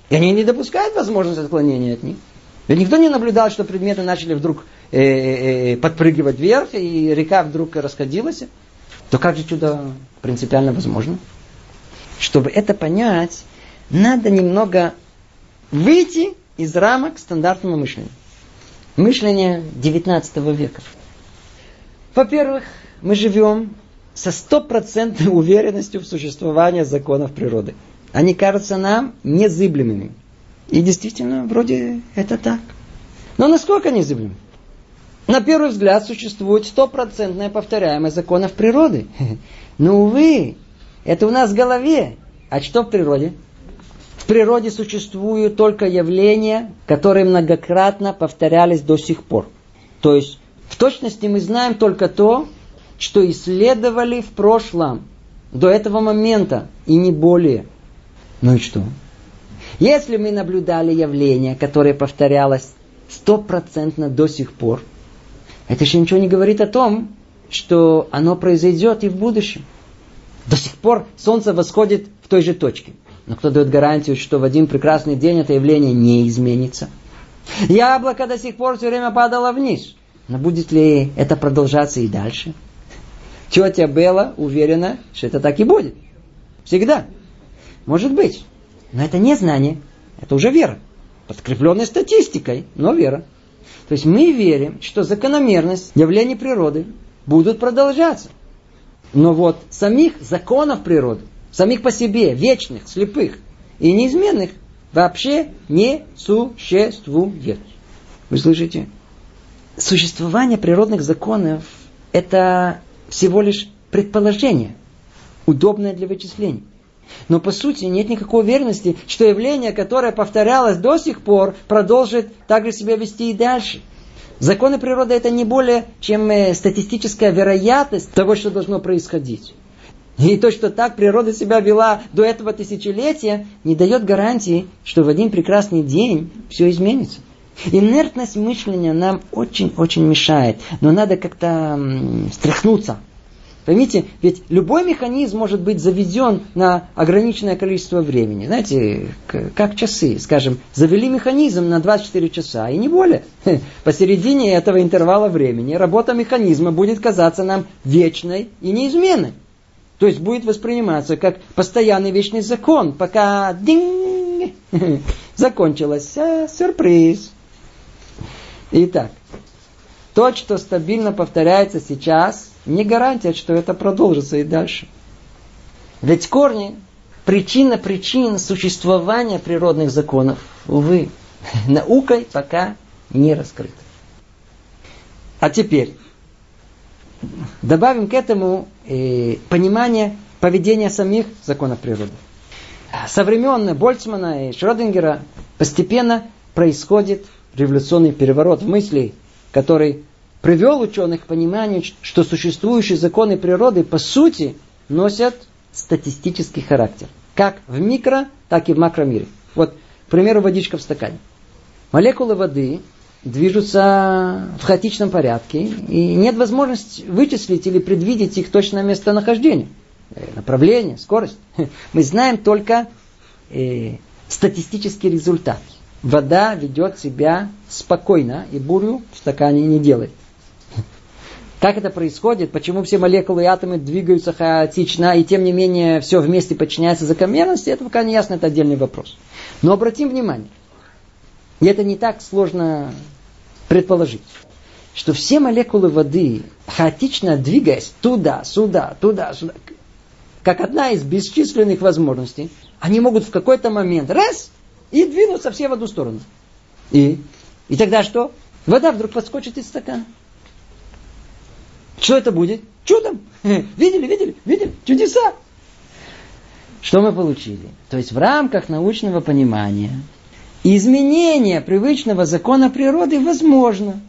И они не допускают возможности отклонения от них. Ведь никто не наблюдал, что предметы начали вдруг э, э, э, подпрыгивать вверх, и река вдруг расходилась. То как же чудо принципиально возможно? Чтобы это понять, надо немного выйти из рамок стандартного мышления. Мышление 19 века. Во-первых, мы живем со стопроцентной уверенностью в существовании законов природы. Они кажутся нам незыблемыми. И действительно, вроде это так. Но насколько незыблемы? На первый взгляд существует стопроцентная повторяемость законов природы. Но, увы, это у нас в голове. А что в природе? Природе существуют только явления, которые многократно повторялись до сих пор. То есть, в точности мы знаем только то, что исследовали в прошлом, до этого момента, и не более. Ну и что? Если мы наблюдали явление, которое повторялось стопроцентно до сих пор, это еще ничего не говорит о том, что оно произойдет и в будущем. До сих пор солнце восходит в той же точке. Но кто дает гарантию, что в один прекрасный день это явление не изменится? Яблоко до сих пор все время падало вниз. Но будет ли это продолжаться и дальше? Тетя Белла уверена, что это так и будет. Всегда. Может быть. Но это не знание. Это уже вера. Подкрепленная статистикой, но вера. То есть мы верим, что закономерность явлений природы будут продолжаться. Но вот самих законов природы, самих по себе, вечных, слепых и неизменных, вообще не существует. Вы слышите? Существование природных законов – это всего лишь предположение, удобное для вычислений. Но по сути нет никакой уверенности, что явление, которое повторялось до сих пор, продолжит также себя вести и дальше. Законы природы это не более чем э, статистическая вероятность того, что должно происходить. И то, что так природа себя вела до этого тысячелетия, не дает гарантии, что в один прекрасный день все изменится. Инертность мышления нам очень-очень мешает, но надо как-то встряхнуться. Поймите, ведь любой механизм может быть заведен на ограниченное количество времени. Знаете, как часы, скажем, завели механизм на 24 часа и не более. Посередине этого интервала времени работа механизма будет казаться нам вечной и неизменной. То есть будет восприниматься как постоянный вечный закон, пока динг, закончилось. А, сюрприз. Итак, то, что стабильно повторяется сейчас, не гарантия, что это продолжится и дальше. Ведь корни, причина причин существования природных законов, увы, наукой пока не раскрыта. А теперь добавим к этому э, понимание поведения самих законов природы. Со времен Больцмана и Шродингера постепенно происходит революционный переворот в мысли, который привел ученых к пониманию, что существующие законы природы по сути носят статистический характер. Как в микро, так и в макромире. Вот, к примеру, водичка в стакане. Молекулы воды движутся в хаотичном порядке, и нет возможности вычислить или предвидеть их точное местонахождение, э, направление, скорость. Мы знаем только э, статистический результат – вода ведет себя спокойно и бурю в стакане не делает. Как это происходит? Почему все молекулы и атомы двигаются хаотично, и тем не менее все вместе подчиняется закономерности? Это пока не ясно, это отдельный вопрос. Но обратим внимание, и это не так сложно предположить, что все молекулы воды, хаотично двигаясь туда, сюда, туда, сюда, как одна из бесчисленных возможностей, они могут в какой-то момент раз и двинуться все в одну сторону. И, и тогда что? Вода вдруг подскочит из стакана. Что это будет? Чудом. Видели, видели, видели? Чудеса. Что мы получили? То есть в рамках научного понимания изменение привычного закона природы возможно.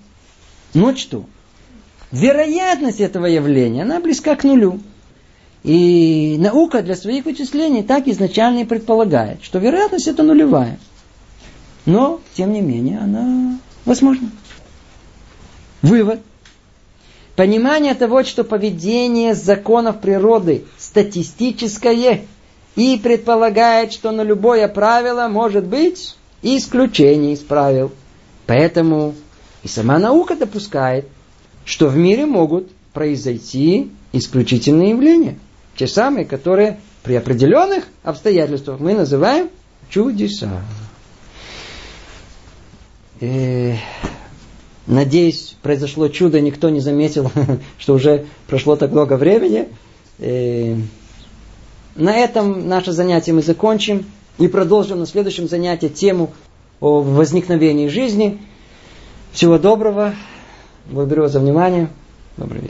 Но что? Вероятность этого явления, она близка к нулю. И наука для своих вычислений так изначально и предполагает, что вероятность это нулевая. Но, тем не менее, она возможна. Вывод. Понимание того, что поведение законов природы статистическое и предполагает, что на любое правило может быть исключение из правил. Поэтому и сама наука допускает, что в мире могут произойти исключительные явления. Те самые, которые при определенных обстоятельствах мы называем чудеса. И, надеюсь, произошло чудо, никто не заметил, что уже прошло так много времени. И, на этом наше занятие мы закончим и продолжим на следующем занятии тему о возникновении жизни. Всего доброго. Благодарю вас за внимание. Добрый вечер.